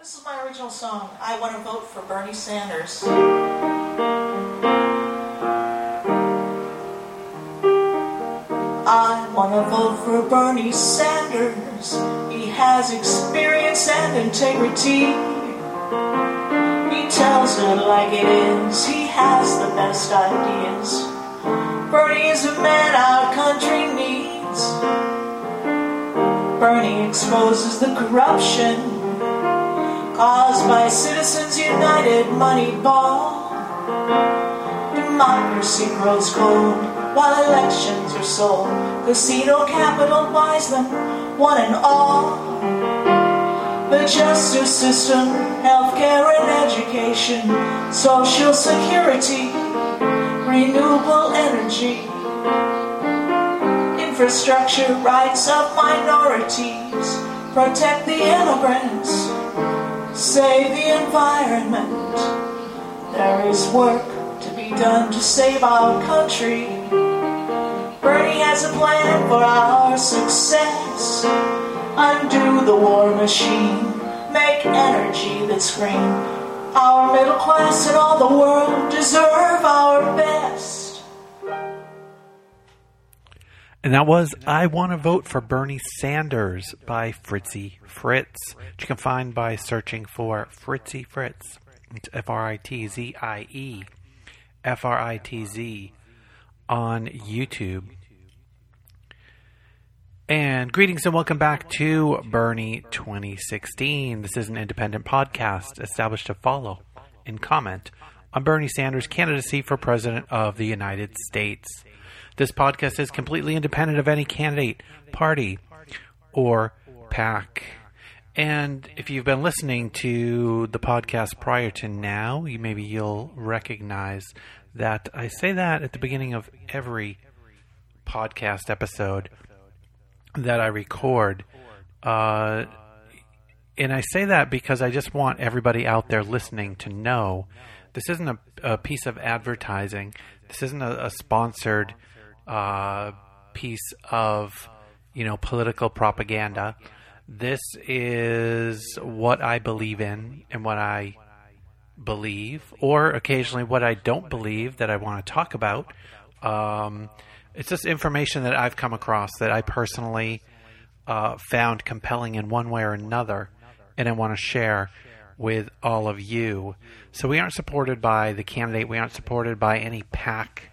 This is my original song. I want to vote for Bernie Sanders. I want to vote for Bernie Sanders. He has experience and integrity. He tells it like it is. He has the best ideas. Bernie is a man our country needs. Bernie exposes the corruption caused by Citizens United money ball. Democracy grows cold while elections are sold. Casino capital buys them, one and all. The justice system, healthcare and education, social security, renewable energy, infrastructure, rights of minorities, protect the immigrants, save the environment. There is work to be done to save our country. Bernie has a plan for our success. Undo the war machine, make energy that's green. Our middle class and all the world deserve our best. And that was I Want to Vote for Bernie Sanders by Fritzie Fritz, which you can find by searching for Fritzie Fritz. It's F R I T Z I E F R I T Z on YouTube. And greetings and welcome back to Bernie 2016. This is an independent podcast established to follow and comment on Bernie Sanders' candidacy for President of the United States. This podcast is completely independent of any candidate, party, or PAC. And if you've been listening to the podcast prior to now, you maybe you'll recognize that I say that at the beginning of every podcast episode that I record. Uh, and I say that because I just want everybody out there listening to know this isn't a, a piece of advertising. This isn't a, a sponsored uh, piece of you know political propaganda. This is what I believe in and what I believe, or occasionally what I don't believe that I want to talk about. Um, it's just information that I've come across that I personally uh, found compelling in one way or another, and I want to share with all of you. So we aren't supported by the candidate. We aren't supported by any PAC.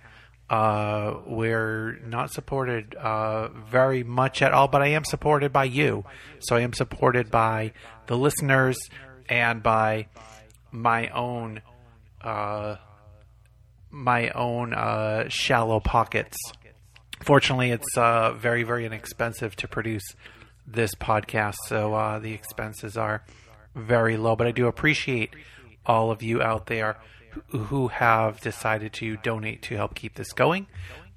Uh, we're not supported uh, very much at all, but I am supported by you. So I am supported by the listeners and by my own uh, my own uh, shallow pockets. Fortunately, it's uh, very very inexpensive to produce this podcast, so uh, the expenses are very low. But I do appreciate all of you out there who- have decided to donate to help keep this going.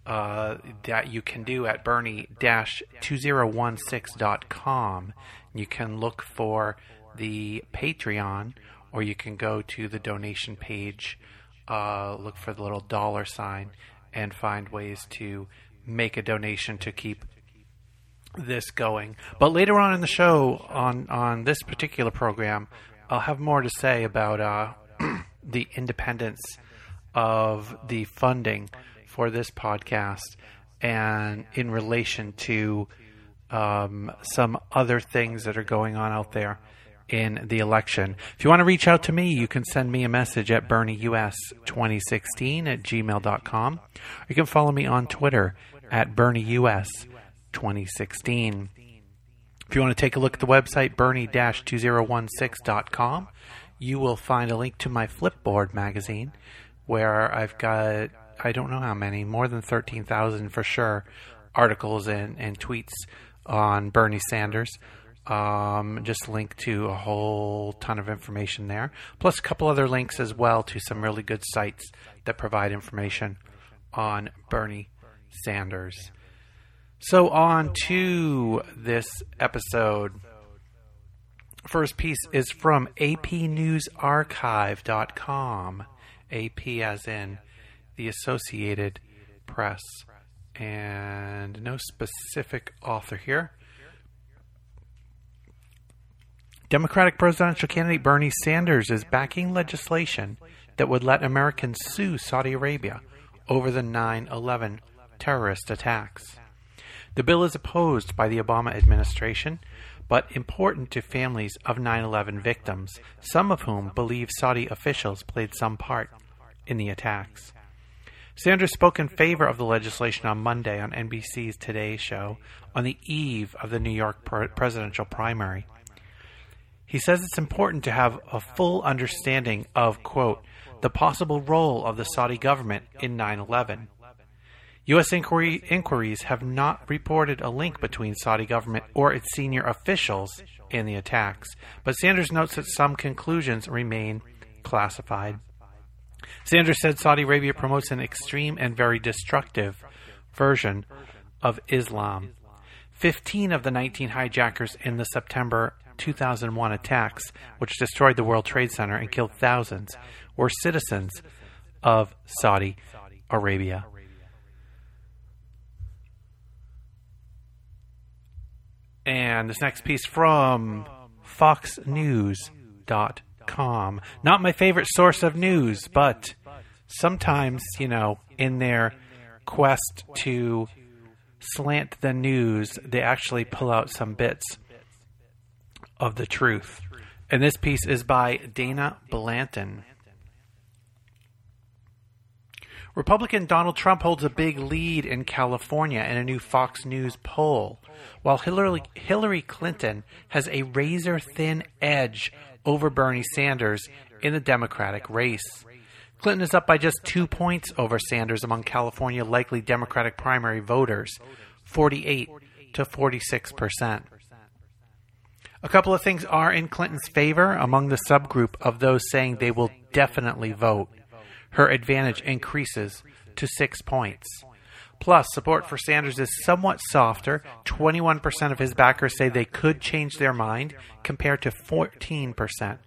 Uh, that you can do at bernie-2016.com. You can look for the Patreon, or you can go to the donation page, uh, look for the little dollar sign, and find ways to make a donation to keep this going. But later on in the show, on on this particular program, I'll have more to say about uh, the independence of the funding for this podcast, and in relation to um, some other things that are going on out there in the election. If you want to reach out to me, you can send me a message at BernieUS2016 at gmail.com. You can follow me on Twitter at BernieUS2016. If you want to take a look at the website, bernie-2016.com, you will find a link to my Flipboard magazine where I've got, I don't know how many, more than 13,000 for sure, articles and, and tweets on Bernie Sanders. Um, just link to a whole ton of information there, plus a couple other links as well to some really good sites that provide information on Bernie Sanders. So, on to this episode. First piece is from apnewsarchive.com. AP as in the Associated Press. And no specific author here. Democratic presidential candidate Bernie Sanders is backing legislation that would let Americans sue Saudi Arabia over the 9 11 terrorist attacks. The bill is opposed by the Obama administration, but important to families of 9 11 victims, some of whom believe Saudi officials played some part in the attacks. Sanders spoke in favor of the legislation on Monday on NBC's Today Show on the eve of the New York presidential primary. He says it's important to have a full understanding of, quote, the possible role of the Saudi government in 9 11. U.S. Inquiry, inquiries have not reported a link between Saudi government or its senior officials in the attacks, but Sanders notes that some conclusions remain classified. Sanders said Saudi Arabia promotes an extreme and very destructive version of Islam. Fifteen of the 19 hijackers in the September 2001 attacks, which destroyed the World Trade Center and killed thousands, were citizens of Saudi Arabia. And this next piece from FoxNews.com. Not my favorite source of news, but sometimes, you know, in their quest to slant the news, they actually pull out some bits of the truth. And this piece is by Dana Blanton. Republican Donald Trump holds a big lead in California in a new Fox News poll, while Hillary, Hillary Clinton has a razor thin edge over Bernie Sanders in the Democratic race. Clinton is up by just two points over Sanders among California likely Democratic primary voters, 48 to 46 percent. A couple of things are in Clinton's favor among the subgroup of those saying they will definitely vote. Her advantage increases to six points. Plus, support for Sanders is somewhat softer. 21% of his backers say they could change their mind, compared to 14%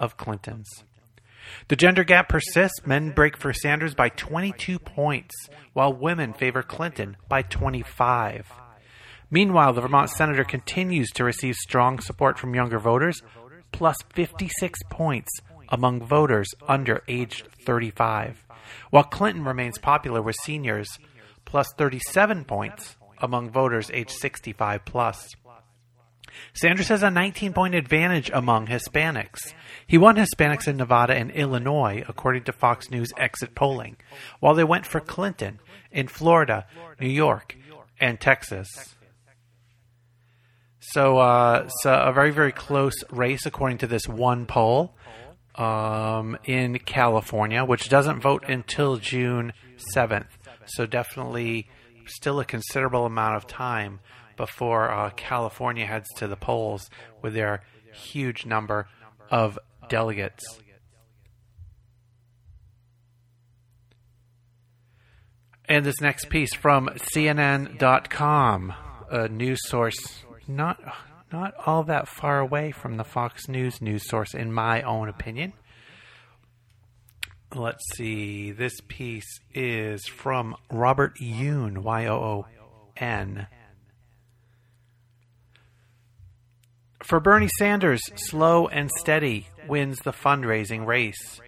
of Clinton's. The gender gap persists. Men break for Sanders by 22 points, while women favor Clinton by 25. Meanwhile, the Vermont senator continues to receive strong support from younger voters, plus 56 points among voters under age 35, while Clinton remains popular with seniors, plus 37 points among voters age 65 plus. Sanders has a 19 point advantage among Hispanics. He won Hispanics in Nevada and Illinois, according to Fox News exit polling, while they went for Clinton in Florida, New York, and Texas. So, uh, so a very, very close race according to this one poll um, in California, which doesn't vote until June 7th. So, definitely still a considerable amount of time before uh, California heads to the polls with their huge number of delegates. And this next piece from CNN.com, a news source not not all that far away from the Fox News news source, in my own opinion. Let's see. This piece is from Robert Yoon, Y O O N. For Bernie Sanders, slow and steady wins the fundraising race.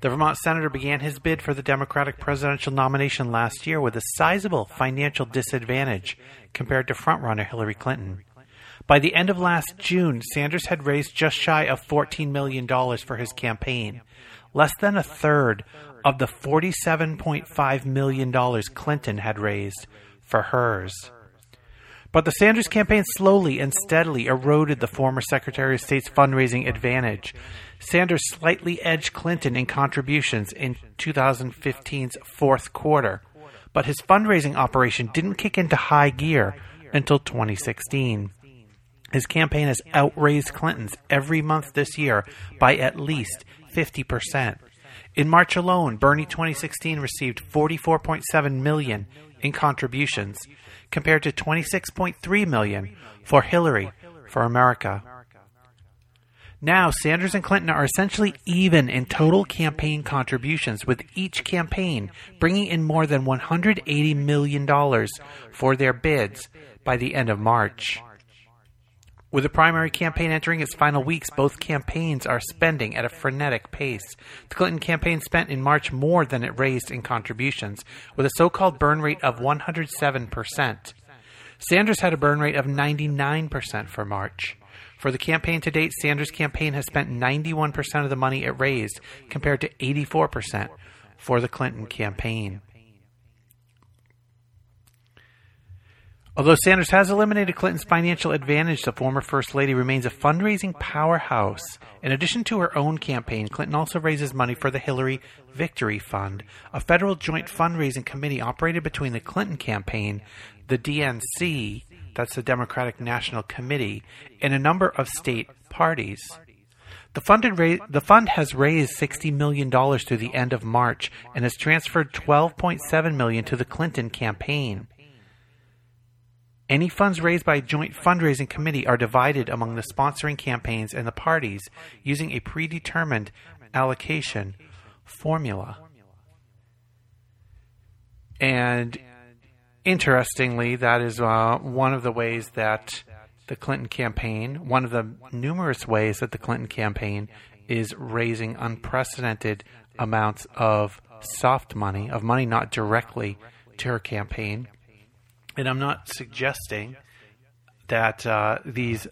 The Vermont senator began his bid for the Democratic presidential nomination last year with a sizable financial disadvantage compared to frontrunner Hillary Clinton. By the end of last June, Sanders had raised just shy of $14 million for his campaign, less than a third of the $47.5 million Clinton had raised for hers. But the Sanders campaign slowly and steadily eroded the former Secretary of State's fundraising advantage. Sanders slightly edged Clinton in contributions in 2015's fourth quarter, but his fundraising operation didn't kick into high gear until 2016. His campaign has outraised Clinton's every month this year by at least 50%. In March alone, Bernie 2016 received 44.7 million in contributions compared to 26.3 million for Hillary for America. Now, Sanders and Clinton are essentially even in total campaign contributions, with each campaign bringing in more than $180 million for their bids by the end of March. With the primary campaign entering its final weeks, both campaigns are spending at a frenetic pace. The Clinton campaign spent in March more than it raised in contributions, with a so called burn rate of 107%. Sanders had a burn rate of 99% for March. For the campaign to date, Sanders' campaign has spent 91% of the money it raised, compared to 84% for the Clinton campaign. Although Sanders has eliminated Clinton's financial advantage, the former First Lady remains a fundraising powerhouse. In addition to her own campaign, Clinton also raises money for the Hillary Victory Fund, a federal joint fundraising committee operated between the Clinton campaign, the DNC, that's the Democratic National Committee, and a number of state parties. The fund, ra- the fund has raised $60 million through the end of March and has transferred 12.7 million to the Clinton campaign. Any funds raised by a joint fundraising committee are divided among the sponsoring campaigns and the parties using a predetermined allocation formula. And interestingly, that is uh, one of the ways that the Clinton campaign, one of the numerous ways that the Clinton campaign is raising unprecedented amounts of soft money, of money not directly to her campaign and I'm not suggesting that uh, these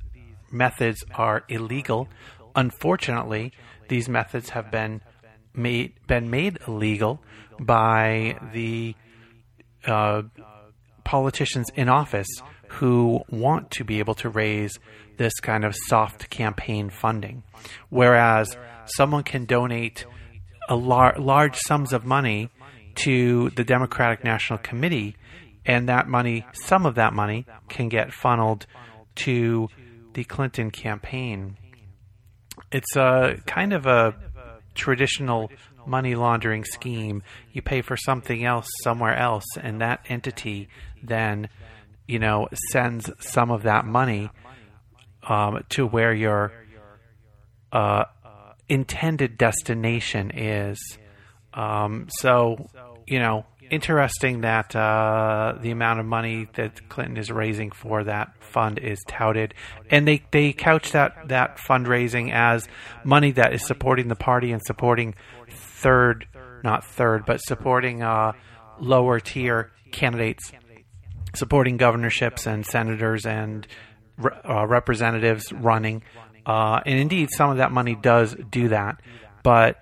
methods are illegal. Unfortunately, these methods have been made been made illegal by the uh, politicians in office who want to be able to raise this kind of soft campaign funding, whereas someone can donate a lar- large sums of money to the Democratic National Committee and that money, some of that money, can get funneled to the Clinton campaign. It's a kind of a traditional money laundering scheme. You pay for something else somewhere else, and that entity then, you know, sends some of that money um, to where your uh, intended destination is. Um, so, you know, interesting that uh, the amount of money that Clinton is raising for that fund is touted, and they they couch that that fundraising as money that is supporting the party and supporting third, not third, but supporting uh, lower tier candidates, supporting governorships and senators and uh, representatives running, uh, and indeed some of that money does do that, but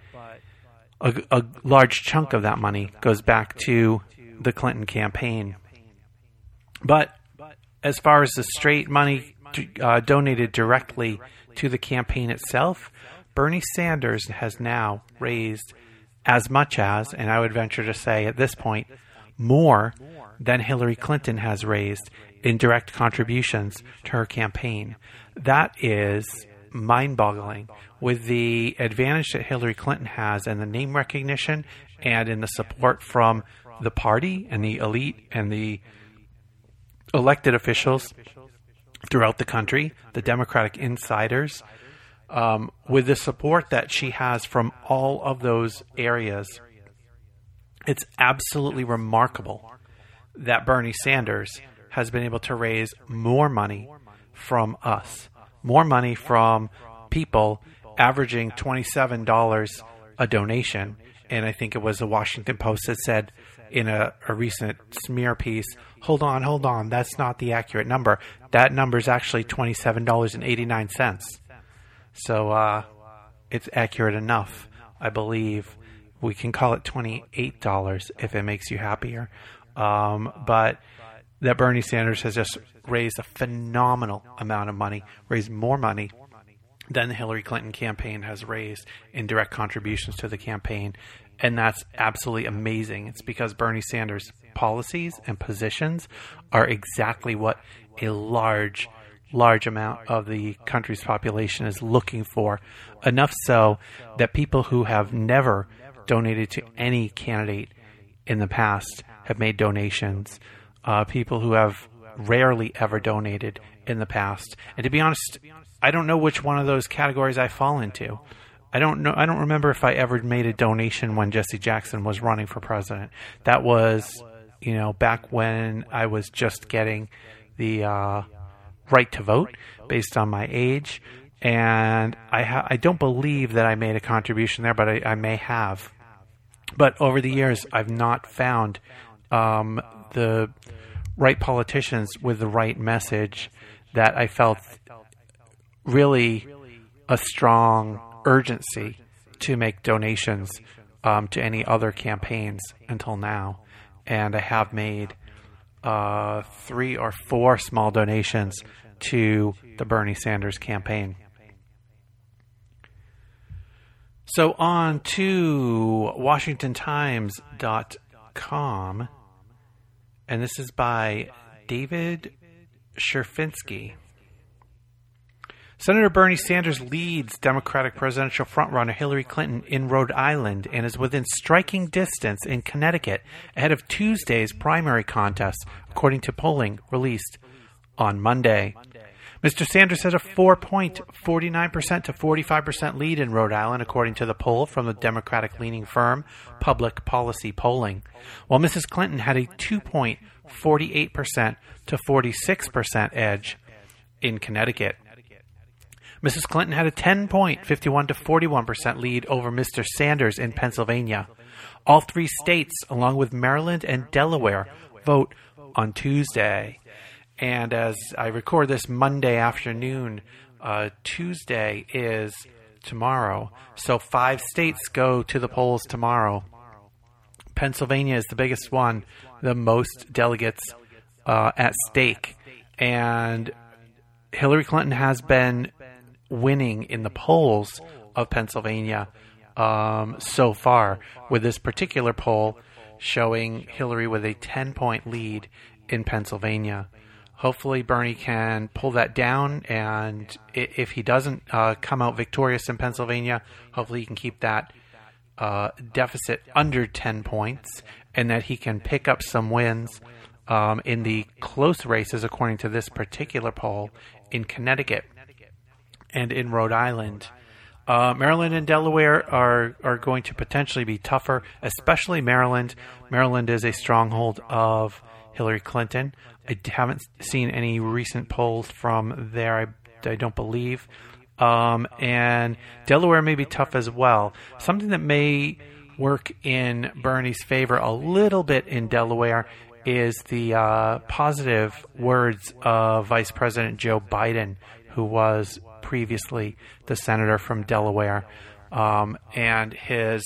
a, a large chunk of that money goes back to the Clinton campaign. But as far as the straight money uh, donated directly to the campaign itself, Bernie Sanders has now raised as much as, and I would venture to say at this point, more than Hillary Clinton has raised in direct contributions to her campaign. That is mind boggling with the advantage that Hillary Clinton has and the name recognition and in the support from the party and the elite and the elected officials throughout the country, the Democratic insiders, um, with the support that she has from all of those areas. It's absolutely remarkable that Bernie Sanders has been able to raise more money from us, more money from people averaging $27 a donation. And I think it was the Washington Post that said in a, a recent smear piece, hold on, hold on, that's not the accurate number. That number is actually $27.89. So uh, it's accurate enough, I believe. We can call it $28 if it makes you happier. Um, but that Bernie Sanders has just raised a phenomenal amount of money, raised more money than the Hillary Clinton campaign has raised in direct contributions to the campaign. And that's absolutely amazing. It's because Bernie Sanders' policies and positions are exactly what a large, large amount of the country's population is looking for. Enough so that people who have never donated to any candidate in the past have made donations. Uh, people who have rarely ever donated in the past. And to be honest, I don't know which one of those categories I fall into. I don't know. I don't remember if I ever made a donation when Jesse Jackson was running for president. That was, you know, back when I was just getting the uh, right to vote based on my age, and I ha- I don't believe that I made a contribution there, but I, I may have. But over the years, I've not found um, the right politicians with the right message that I felt really a strong urgency to make donations um, to any other campaigns until now. And I have made uh, three or four small donations to the Bernie Sanders campaign. So on to WashingtonTimes.com, and this is by David Sherfinski. Senator Bernie Sanders leads Democratic presidential frontrunner Hillary Clinton in Rhode Island and is within striking distance in Connecticut ahead of Tuesday's primary contest, according to polling released on Monday. Mr. Sanders has a 4.49% to 45% lead in Rhode Island, according to the poll from the Democratic leaning firm Public Policy Polling, while Mrs. Clinton had a 2.48% to 46% edge in Connecticut. Mrs. Clinton had a 10.51 to 41% lead over Mr. Sanders in Pennsylvania. All three states, along with Maryland and Delaware, vote on Tuesday. And as I record this Monday afternoon, uh, Tuesday is tomorrow. So five states go to the polls tomorrow. Pennsylvania is the biggest one, the most delegates uh, at stake. And Hillary Clinton has been winning in the polls of Pennsylvania um, so far, with this particular poll showing Hillary with a 10 point lead in Pennsylvania. Hopefully, Bernie can pull that down, and if he doesn't uh, come out victorious in Pennsylvania, hopefully he can keep that uh, deficit under 10 points and that he can pick up some wins um, in the close races, according to this particular poll, in Connecticut and in Rhode Island. Uh, Maryland and Delaware are are going to potentially be tougher, especially Maryland. Maryland is a stronghold of Hillary Clinton. I haven't seen any recent polls from there. I, I don't believe. Um, and Delaware may be tough as well. Something that may work in Bernie's favor a little bit in Delaware is the uh, positive words of Vice President Joe Biden, who was previously the senator from Delaware, um, and his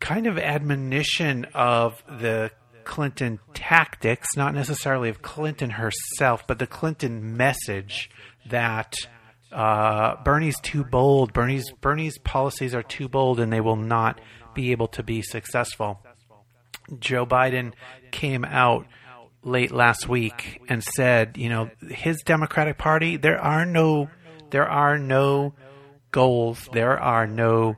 kind of admonition of the Clinton tactics, not necessarily of Clinton herself, but the Clinton message that uh, Bernie's too bold. Bernie's Bernie's policies are too bold, and they will not be able to be successful. Joe Biden came out late last week and said, you know, his Democratic Party, there are no, there are no goals, there are no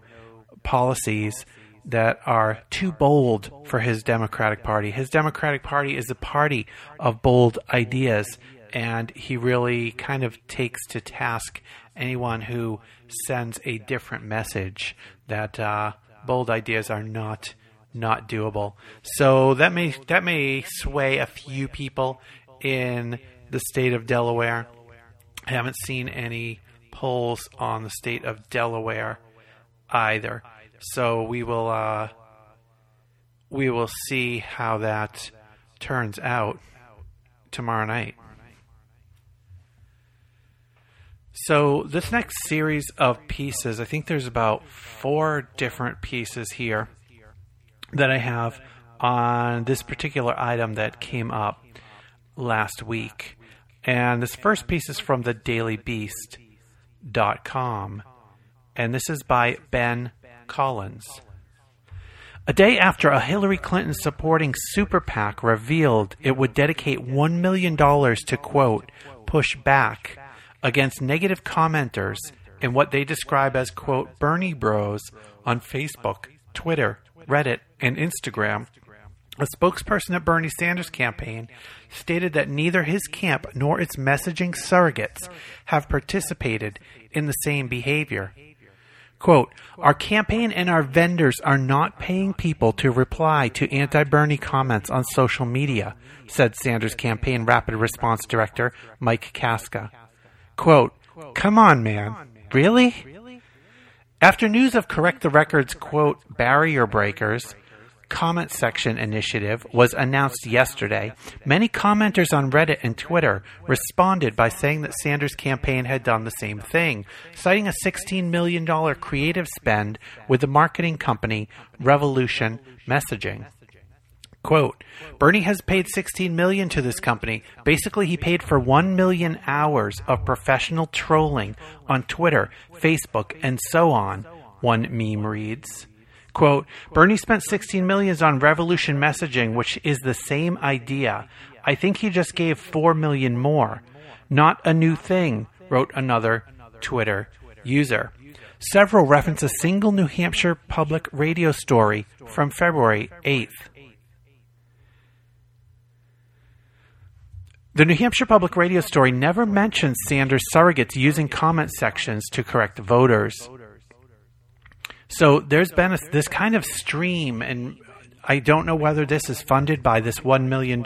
policies that are too bold for his Democratic Party. His Democratic Party is a party of bold ideas, and he really kind of takes to task anyone who sends a different message that uh, bold ideas are not not doable. So that may that may sway a few people in the state of Delaware. I haven't seen any polls on the state of Delaware either. So we will uh, we will see how that turns out tomorrow night. So this next series of pieces, I think there's about four different pieces here that I have on this particular item that came up last week. And this first piece is from the dailybeast.com. And this is by Ben Collins. A day after a Hillary Clinton supporting super PAC revealed it would dedicate $1 million to, quote, push back against negative commenters in what they describe as, quote, Bernie Bros on Facebook, Twitter, Reddit, and Instagram, a spokesperson at Bernie Sanders' campaign stated that neither his camp nor its messaging surrogates have participated in the same behavior. Quote, our campaign and our vendors are not paying people to reply to anti Bernie comments on social media, said Sanders' campaign rapid response director, Mike Casca. Quote, come on, man. Really? After news of Correct the Record's, quote, barrier breakers, comment section initiative was announced yesterday, many commenters on Reddit and Twitter responded by saying that Sanders' campaign had done the same thing, citing a $16 million creative spend with the marketing company Revolution Messaging. Quote, Bernie has paid 16 million to this company. Basically, he paid for 1 million hours of professional trolling on Twitter, Facebook, and so on, one meme reads. Quote, Bernie spent 16 millions on revolution messaging, which is the same idea. I think he just gave 4 million more. Not a new thing, wrote another Twitter user. Several reference a single New Hampshire public radio story from February 8th. The New Hampshire Public Radio story never mentions Sanders surrogates using comment sections to correct voters. So there's been a, this kind of stream, and I don't know whether this is funded by this $1 million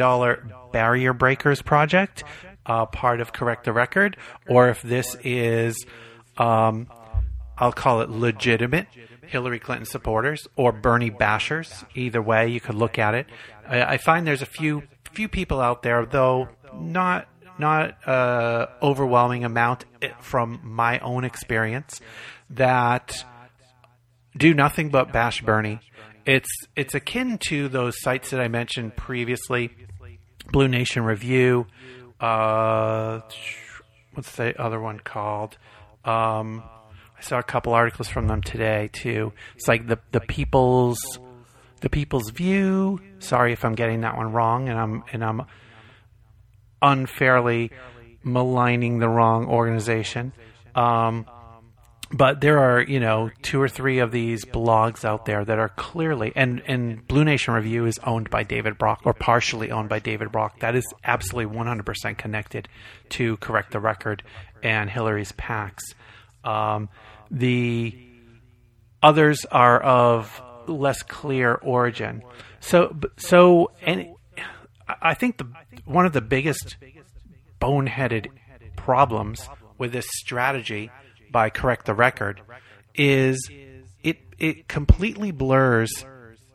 Barrier Breakers project, uh, part of Correct the Record, or if this is, um, I'll call it legitimate Hillary Clinton supporters or Bernie bashers. Either way, you could look at it. I, find there's a few few people out there, though not not uh, overwhelming amount eh, from my own experience that do nothing but bash Bernie. It's it's akin to those sites that I mentioned previously, Blue Nation Review. Uh, what's the other one called? Um, I saw a couple articles from them today too. It's like the the people's the people's view. Sorry if I'm getting that one wrong, and I'm and I'm unfairly maligning the wrong organization. Um, but there are you know two or three of these blogs out there that are clearly and and Blue Nation Review is owned by David Brock or partially owned by David Brock. That is absolutely 100% connected to correct the record and Hillary's PACs. Um, the others are of less clear origin. So so and I think the one of the biggest boneheaded problems with this strategy by Correct the Record is it it completely blurs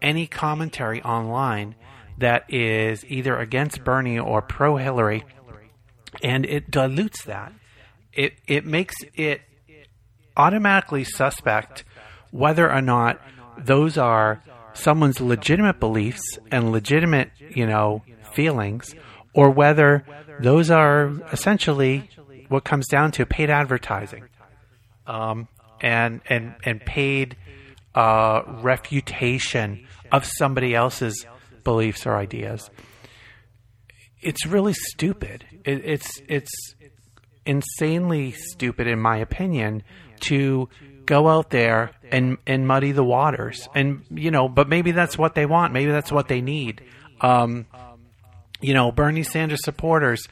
any commentary online that is either against Bernie or pro Hillary, and it dilutes that. It it makes it automatically suspect whether or not those are someone's legitimate beliefs and legitimate, you know, feelings, or whether those are essentially what comes down to paid advertising um, and and and paid uh, refutation of somebody else's beliefs or ideas. It's really stupid. It, it's it's insanely stupid, in my opinion, to go out there and and muddy the waters. And you know, but maybe that's what they want. Maybe that's what they need. Um, you know, Bernie Sanders supporters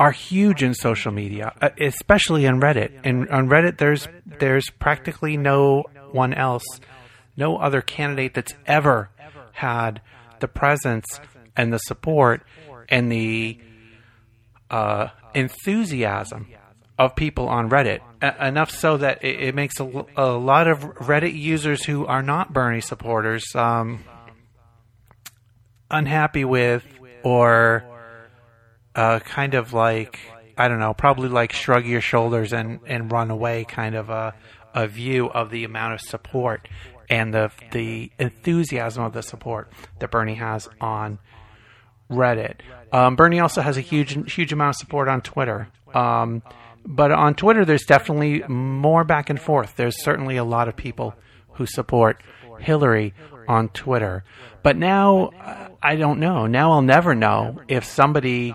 are huge in social media, uh, especially on Reddit. And on Reddit, there's there's practically no one else, no other candidate that's ever had the presence and the support and the uh, enthusiasm of people on Reddit. Enough so that it, it makes a, a, lot of Reddit users who are not Bernie supporters um, unhappy with or uh, kind of like I don't know, probably like shrug your shoulders and, and run away kind of a a view of the amount of support and the the enthusiasm of the support that Bernie has on Reddit. Um, Bernie also has a huge huge amount of support on Twitter. Um, but on Twitter, there's definitely more back and forth. There's certainly a lot of people who support Hillary on Twitter. But now, I don't know. Now I'll never know if somebody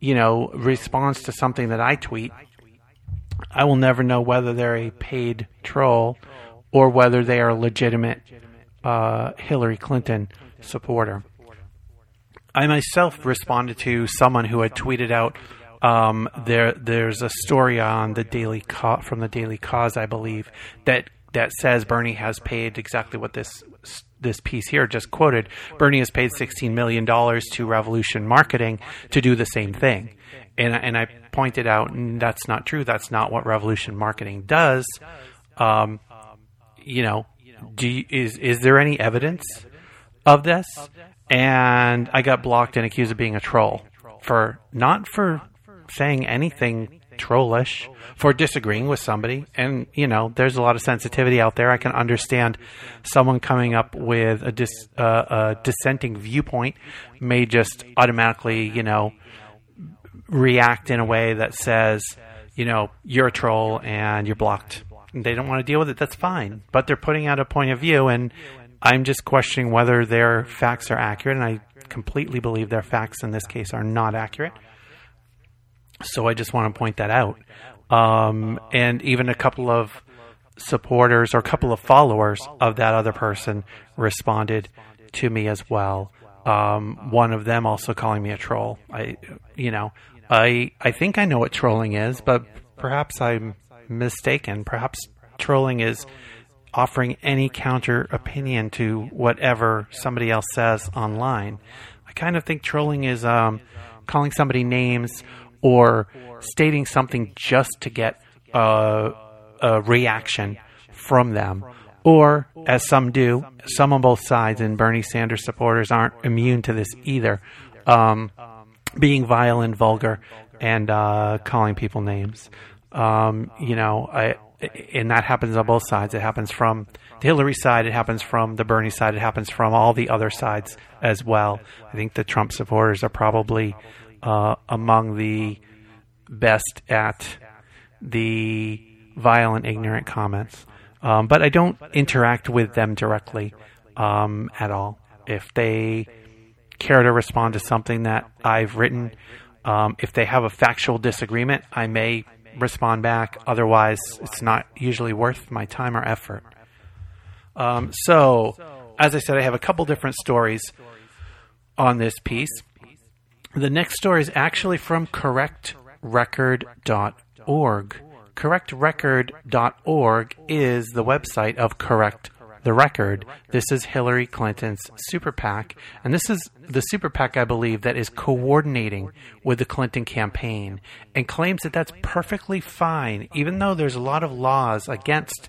you know, responds to something that I tweet, I will never know whether they're a paid troll or whether they are a legitimate uh, Hillary Clinton supporter. I myself responded to someone who had tweeted out um, there. There's a story on the Daily from the Daily Kos, I believe, that that says Bernie has paid exactly what this this piece here just quoted. Bernie has paid sixteen million dollars to Revolution Marketing to do the same thing, and and I pointed out that's not true. That's not what Revolution Marketing does. Um, you know, you, is is there any evidence of this? And I got blocked and accused of being a troll for not for saying anything trollish for disagreeing with somebody. And, you know, there's a lot of sensitivity out there. I can understand someone coming up with a, dis, uh, a dissenting viewpoint may just automatically, you know, react in a way that says, you know, you're a troll and you're blocked. And they don't want to deal with it. That's fine. But they're putting out a point of view, and I'm just questioning whether their facts are accurate. And I completely believe their facts in this case are not accurate. So I just want to point that out. Um, and even a couple of supporters or a couple of followers of that other person responded to me as well. Um, one of them also calling me a troll. I, you know, I I think I know what trolling is, but perhaps I'm mistaken. Perhaps trolling is offering any counter opinion to whatever somebody else says online. I kind of think trolling is um, calling somebody names or stating something just to get a, a reaction from them. Or, as some do, some on both sides, and Bernie Sanders supporters aren't immune to this either, um, being vile and vulgar and uh, calling people names. Um, you know, I, and that happens on both sides. It happens from the Hillary side, it happens from the Bernie side, it happens from all the other sides as well. I think the Trump supporters are probably uh, among the best at the violent, ignorant comments. Um, but I don't interact with them directly um, at all. If they care to respond to something that I've written, um, if they have a factual disagreement, I may respond back. Otherwise, it's not usually worth my time or effort. Um, so, as I said, I have a couple different stories on this piece. The next story is actually from correctrecord.org. Correctrecord.org is the website of Correct the Record. This is Hillary Clinton's super PAC, and this is the super PAC, I believe, that is coordinating with the Clinton campaign and claims that that's perfectly fine, even though there's a lot of laws against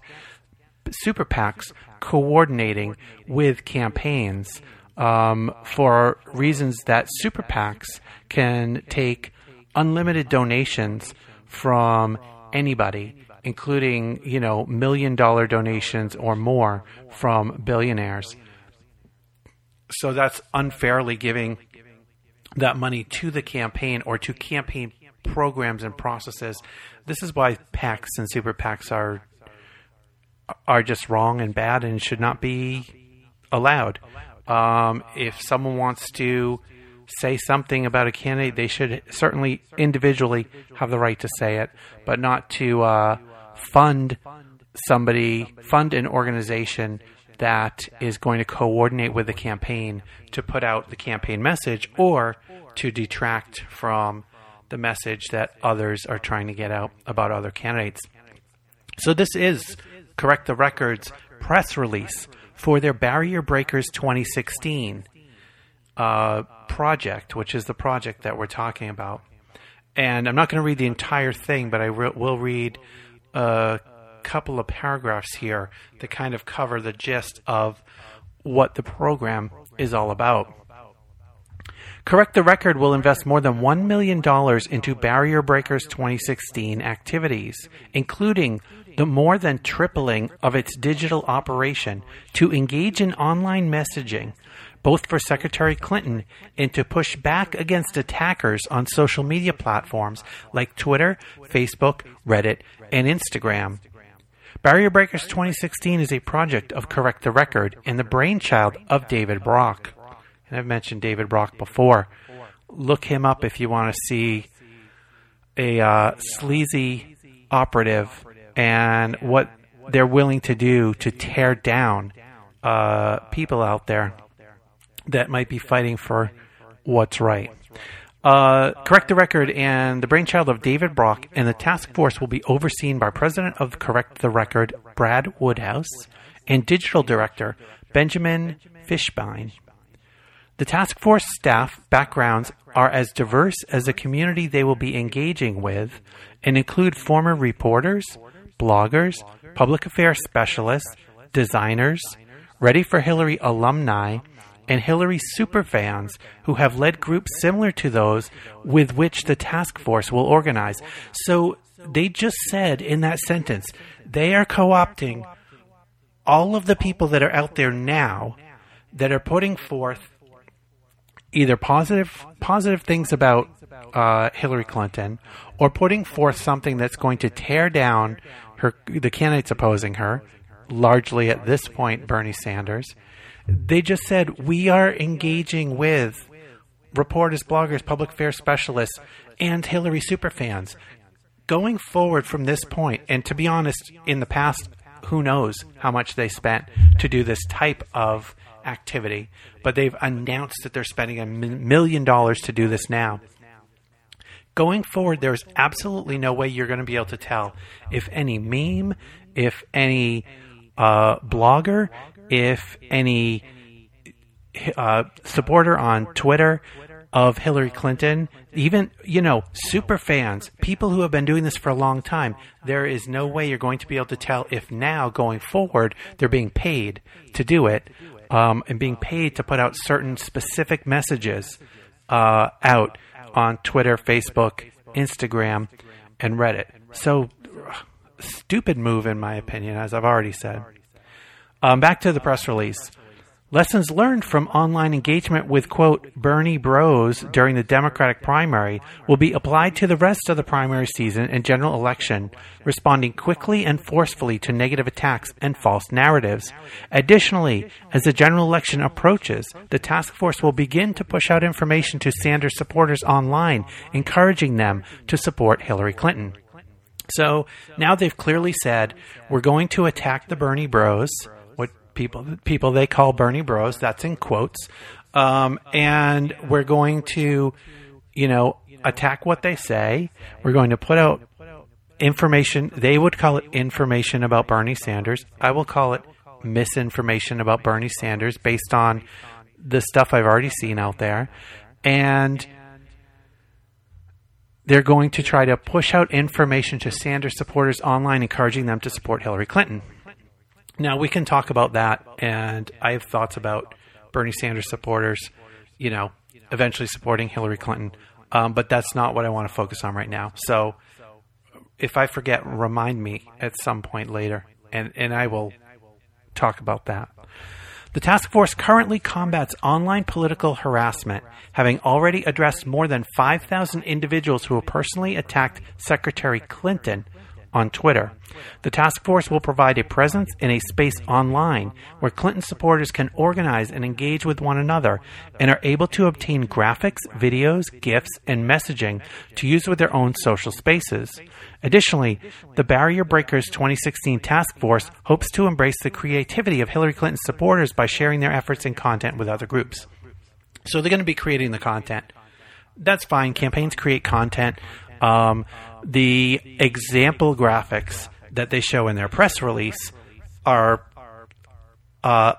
super PACs coordinating with campaigns um, for reasons that super PACs can take unlimited donations from anybody, including you know million dollar donations or more from billionaires. So that's unfairly giving that money to the campaign or to campaign programs and processes. This is why PACs and super PACs are are just wrong and bad and should not be allowed. Um, if someone wants to say something about a candidate, they should certainly individually have the right to say it, but not to uh, fund somebody, fund an organization that is going to coordinate with the campaign to put out the campaign message or to detract from the message that others are trying to get out about other candidates. So this is Correct the Records press release for their Barrier Breakers 2016 uh, project, which is the project that we're talking about. And I'm not going to read the entire thing, but I re- will read a couple of paragraphs here that kind of cover the gist of what the program is all about. Correct the Record will invest more than $1 million into Barrier Breakers 2016 activities, including the more than tripling of its digital operation to engage in online messaging, both for Secretary Clinton and to push back against attackers on social media platforms like Twitter, Facebook, Reddit, and Instagram. Barrier Breakers 2016 is a project of Correct the Record and the brainchild of David Brock. And I've mentioned David Brock before. Look him up if you want to see a uh, sleazy operative and what they're willing to do to tear down uh, people out there that might be fighting for what's right. Uh, correct the record and the brainchild of David Brock, and the task force will be overseen by President of Correct the Record Brad Woodhouse and Digital Director Benjamin Fishbein. The task force staff backgrounds are as diverse as the community they will be engaging with and include former reporters, bloggers, public affairs specialists, designers, Ready for Hillary alumni, and Hillary superfans who have led groups similar to those with which the task force will organize. So they just said in that sentence, they are co opting all of the people that are out there now that are putting forth either positive positive things about uh, Hillary Clinton or putting forth something that's going to tear down her the candidates opposing her, largely at this point Bernie Sanders they just said we are engaging with reporters, bloggers, public affairs specialists, and Hillary superfans. Going forward from this point, and to be honest, in the past, who knows how much they spent to do this type of activity, but they've announced that they're spending a million dollars to do this now. Going forward, there's absolutely no way you're going to be able to tell if any meme, if any uh, blogger, if any uh, supporter on Twitter of Hillary Clinton, even, you know, super fans, people who have been doing this for a long time, there is no way you're going to be able to tell if now, going forward, they're being paid to do it um, and being paid to put out certain specific messages uh, out on Twitter, Facebook, Instagram, and Reddit. So, stupid move, in my opinion, as I've already said. Um, back to the press release. Lessons learned from online engagement with, quote, Bernie bros during the Democratic primary will be applied to the rest of the primary season and general election, responding quickly and forcefully to negative attacks and false narratives. Additionally, as the general election approaches, the task force will begin to push out information to Sanders supporters online, encouraging them to support Hillary Clinton. So now they've clearly said, we're going to attack the Bernie bros people people they call Bernie Bros. That's in quotes, um, and we're going to, you know, attack what they say. We're going to put out information. They would call it information about Bernie Sanders. I will call it misinformation about Bernie Sanders based on the stuff I've already seen out there, and they're going to try to push out information to Sanders supporters online, encouraging them to support Hillary Clinton. Now we can talk about that, and I have thoughts about Bernie Sanders supporters, you know, eventually supporting Hillary Clinton. Um, but that's not what I want to focus on right now. So if I forget, remind me at some point later, and, and I will talk about that. The task force currently combats online political harassment, having already addressed more than 5,000 individuals who have personally attacked Secretary Clinton on Twitter. The task force will provide a presence in a space online where Clinton supporters can organize and engage with one another and are able to obtain graphics, videos, GIFs, and messaging to use with their own social spaces. Additionally, the Barrier Breakers 2016 task force hopes to embrace the creativity of Hillary Clinton supporters by sharing their efforts and content with other groups. So they're going to be creating the content. That's fine. Campaigns create content. Um, the example graphics that they show in their press release are uh,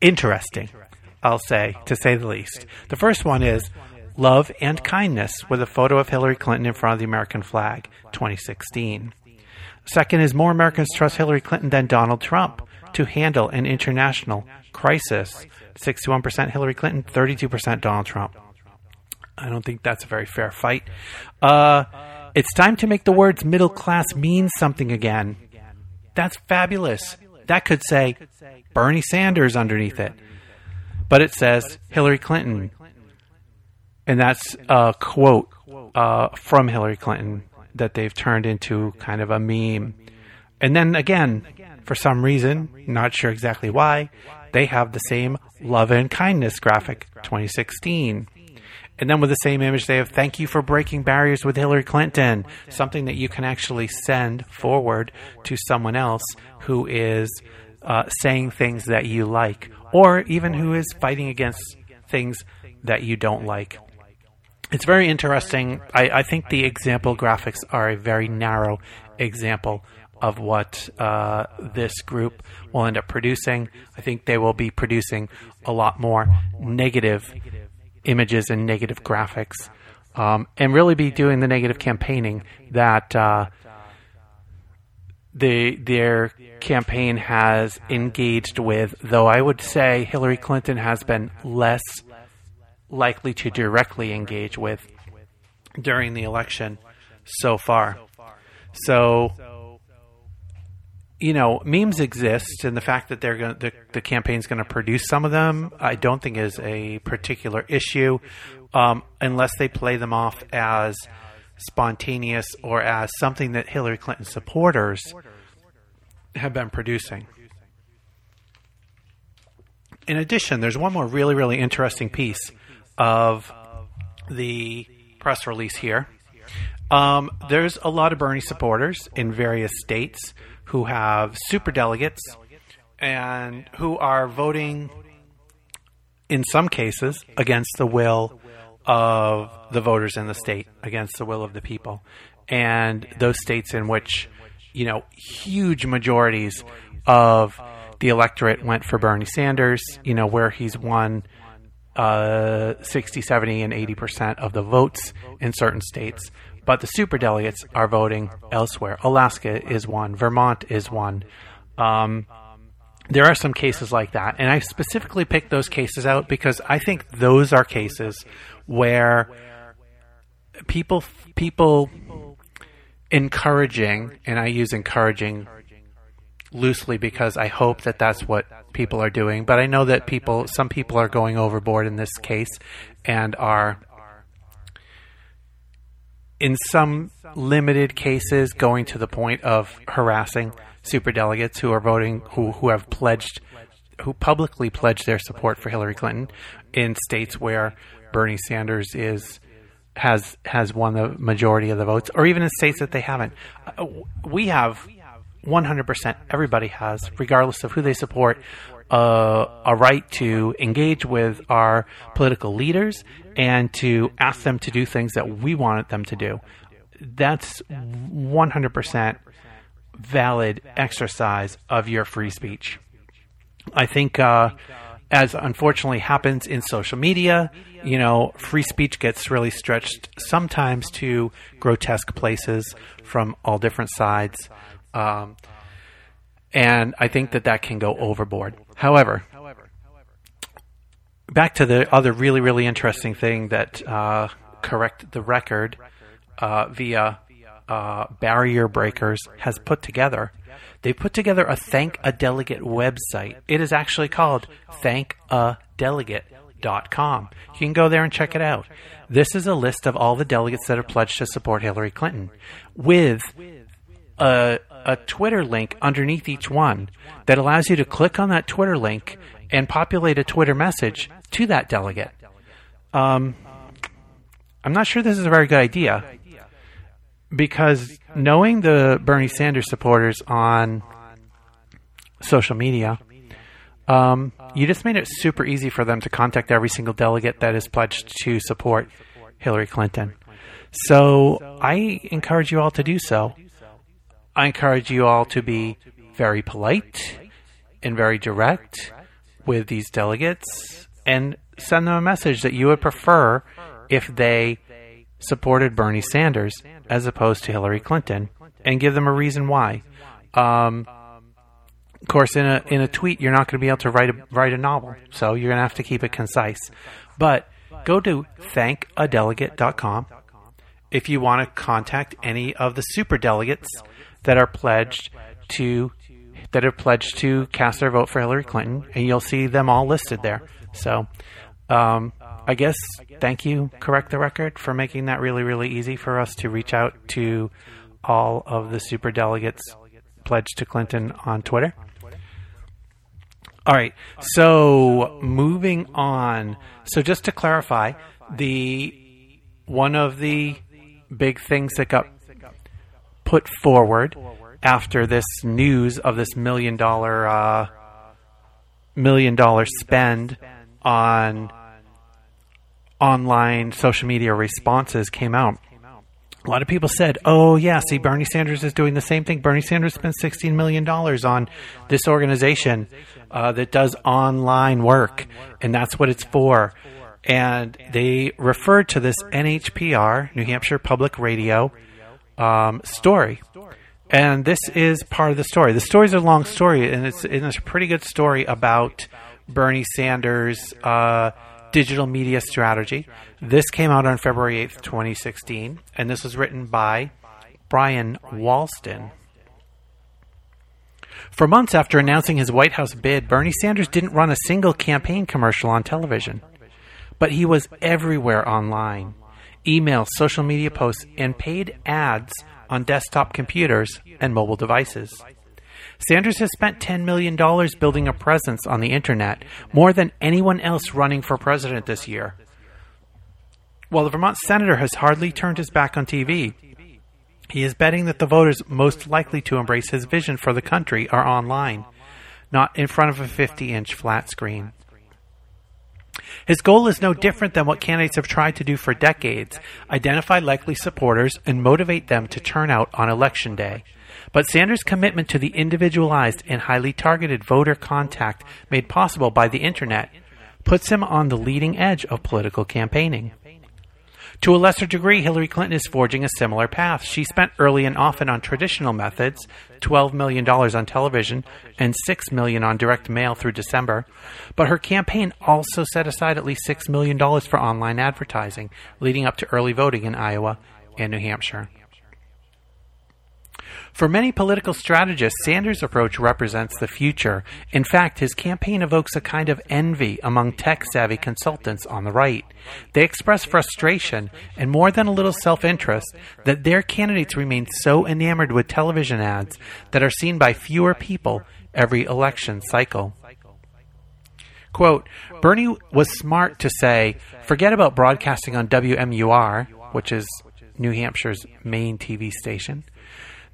interesting, I'll say, to say the least. The first one is Love and Kindness with a photo of Hillary Clinton in front of the American flag, 2016. Second is More Americans Trust Hillary Clinton than Donald Trump to handle an international crisis. 61% Hillary Clinton, 32% Donald Trump. I don't think that's a very fair fight. Uh, it's time to make the words middle class mean something again. That's fabulous. That could say Bernie Sanders underneath it. But it says Hillary Clinton. And that's a quote uh, from Hillary Clinton that they've turned into kind of a meme. And then again, for some reason, not sure exactly why, they have the same love and kindness graphic 2016. And then with the same image, they have thank you for breaking barriers with Hillary Clinton, something that you can actually send forward to someone else who is uh, saying things that you like, or even who is fighting against things that you don't like. it's very interesting. I, I think the example graphics are a very narrow example of what uh, this group will end up producing. I think they will be producing a lot more negative images and negative graphics, um, and really be doing the negative campaigning that uh, the their campaign has engaged with. Though I would say Hillary Clinton has been less likely to directly engage with during the election so far. So you know, memes exist, and the fact that they're going the, the campaign's going to produce some of them, I don't think is a particular issue, um, unless they play them off as spontaneous or as something that Hillary Clinton supporters have been producing. In addition, there's one more really, really interesting piece of the press release here. Um, there's a lot of Bernie supporters in various states who have super delegates and who are voting in some cases against the will of the voters in the state, against the will of the people. And those states in which, you know, huge majorities of the electorate went for Bernie Sanders, you know, where he's won uh, 60, 70, and 80% of the votes in certain states but the super delegates are voting elsewhere. Alaska is one, Vermont is one. Um, there are some cases like that, and I specifically picked those cases out because I think those are cases where people people encouraging, and I use encouraging loosely because I hope that that's what people are doing. But I know that people, some people are going overboard in this case and are in some limited cases, going to the point of harassing superdelegates who are voting, who, who have pledged, who publicly pledged their support for Hillary Clinton in states where Bernie Sanders is has has won the majority of the votes, or even in states that they haven't. Uh, we have 100%. Everybody has, regardless of who they support, uh, a right to engage with our political leaders and to ask them to do things that we wanted them to do. That's 100% valid exercise of your free speech. I think, uh, as unfortunately happens in social media, you know, free speech gets really stretched sometimes to grotesque places from all different sides. Um, and I think that that can go overboard. However, back to the other really, really interesting thing that uh, correct the record uh, via uh, Barrier Breakers has put together. They put together a Thank a Delegate website. It is actually called thankadelegate.com. You can go there and check it out. This is a list of all the delegates that have pledged to support Hillary Clinton with a, a Twitter link underneath each one that allows you to click on that Twitter link and populate a Twitter message to that delegate. Um, I'm not sure this is a very good idea because knowing the Bernie Sanders supporters on social media, um, you just made it super easy for them to contact every single delegate that is pledged to support Hillary Clinton. So I encourage you all to do so. I encourage you all to be very polite and very direct with these delegates and send them a message that you would prefer if they supported Bernie Sanders as opposed to Hillary Clinton and give them a reason why. Um, of course, in a in a tweet, you're not going to be able to write a write a novel, so you're going to have to keep it concise. But go to thankadelegate.com if you want to contact any of the super delegates that are pledged to that have pledged to cast their vote for Hillary Clinton, and you'll see them all listed there. So, um, I guess thank you, correct the record, for making that really, really easy for us to reach out to all of the super delegates pledged to Clinton on Twitter. All right, so moving on. So just to clarify, the one of the big things that got put forward after this news of this million dollar uh, million dollar spend on online social media responses came out, a lot of people said, "Oh, yeah, see, Bernie Sanders is doing the same thing. Bernie Sanders spent sixteen million dollars on this organization uh, that does online work, and that's what it's for." And they referred to this NHPR, New Hampshire Public Radio, um, story. And this is part of the story. The story is a long story, and it's, and it's a pretty good story about Bernie Sanders' uh, digital media strategy. This came out on February 8th, 2016, and this was written by Brian Wallstin. For months after announcing his White House bid, Bernie Sanders didn't run a single campaign commercial on television. But he was everywhere online email, social media posts, and paid ads on desktop computers and mobile devices. Sanders has spent $10 million building a presence on the internet, more than anyone else running for president this year. While the Vermont senator has hardly turned his back on TV, he is betting that the voters most likely to embrace his vision for the country are online, not in front of a 50 inch flat screen. His goal is no different than what candidates have tried to do for decades identify likely supporters and motivate them to turn out on election day. But Sanders' commitment to the individualized and highly targeted voter contact made possible by the internet puts him on the leading edge of political campaigning. To a lesser degree, Hillary Clinton is forging a similar path. She spent early and often on traditional methods, $12 million on television and 6 million on direct mail through December. But her campaign also set aside at least $6 million for online advertising, leading up to early voting in Iowa and New Hampshire. For many political strategists, Sanders' approach represents the future. In fact, his campaign evokes a kind of envy among tech savvy consultants on the right. They express frustration and more than a little self interest that their candidates remain so enamored with television ads that are seen by fewer people every election cycle. Quote Bernie was smart to say, forget about broadcasting on WMUR, which is New Hampshire's main TV station.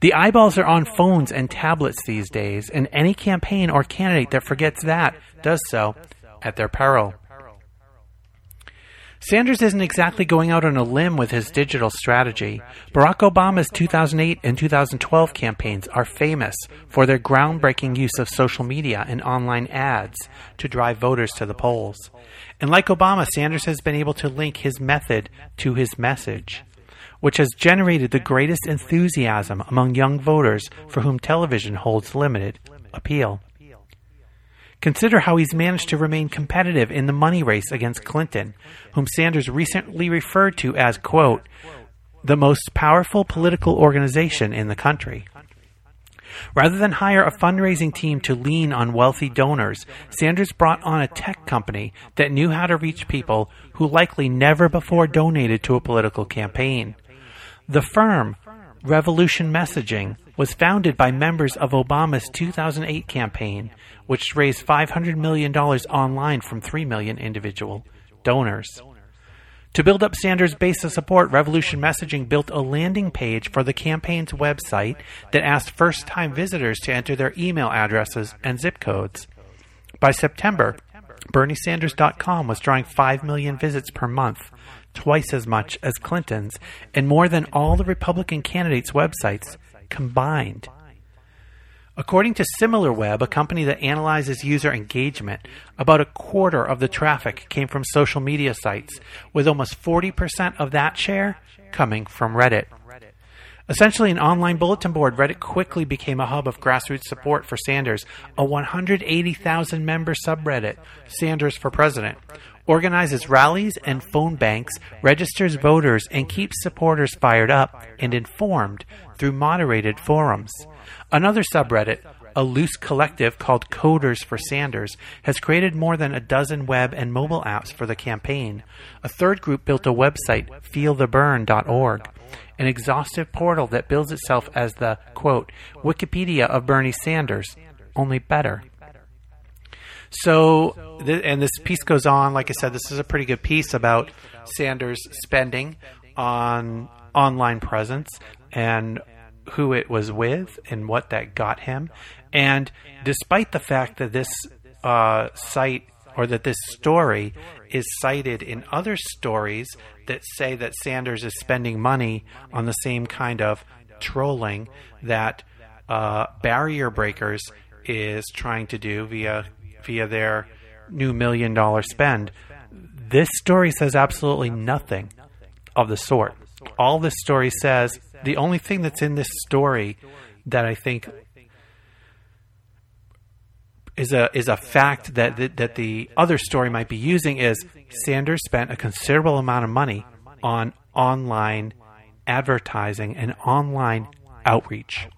The eyeballs are on phones and tablets these days, and any campaign or candidate that forgets that does so at their peril. Sanders isn't exactly going out on a limb with his digital strategy. Barack Obama's 2008 and 2012 campaigns are famous for their groundbreaking use of social media and online ads to drive voters to the polls. And like Obama, Sanders has been able to link his method to his message which has generated the greatest enthusiasm among young voters for whom television holds limited appeal. Consider how he's managed to remain competitive in the money race against Clinton, whom Sanders recently referred to as, quote, the most powerful political organization in the country. Rather than hire a fundraising team to lean on wealthy donors, Sanders brought on a tech company that knew how to reach people who likely never before donated to a political campaign. The firm, Revolution Messaging, was founded by members of Obama's 2008 campaign, which raised $500 million online from 3 million individual donors. To build up Sanders' base of support, Revolution Messaging built a landing page for the campaign's website that asked first time visitors to enter their email addresses and zip codes. By September, BernieSanders.com was drawing 5 million visits per month, twice as much as Clinton's, and more than all the Republican candidates' websites combined. According to SimilarWeb, a company that analyzes user engagement, about a quarter of the traffic came from social media sites, with almost 40% of that share coming from Reddit. Essentially an online bulletin board, Reddit quickly became a hub of grassroots support for Sanders, a 180,000 member subreddit, Sanders for President, organizes rallies and phone banks, registers voters, and keeps supporters fired up and informed through moderated forums. Another subreddit, a loose collective called Coders for Sanders, has created more than a dozen web and mobile apps for the campaign. A third group built a website, feelthebern.org, an exhaustive portal that bills itself as the, quote, Wikipedia of Bernie Sanders, only better. So, th- and this piece goes on. Like I said, this is a pretty good piece about Sanders' spending on online presence and who it was with and what that got him. And despite the fact that this uh, site or that this story is cited in other stories that say that Sanders is spending money on the same kind of trolling that uh, Barrier Breakers is trying to do via via their new million dollar spend. This story says absolutely nothing of the sort. All this story says, the only thing that's in this story that I think is a is a fact that, that that the other story might be using is Sanders spent a considerable amount of money on online advertising and online outreach.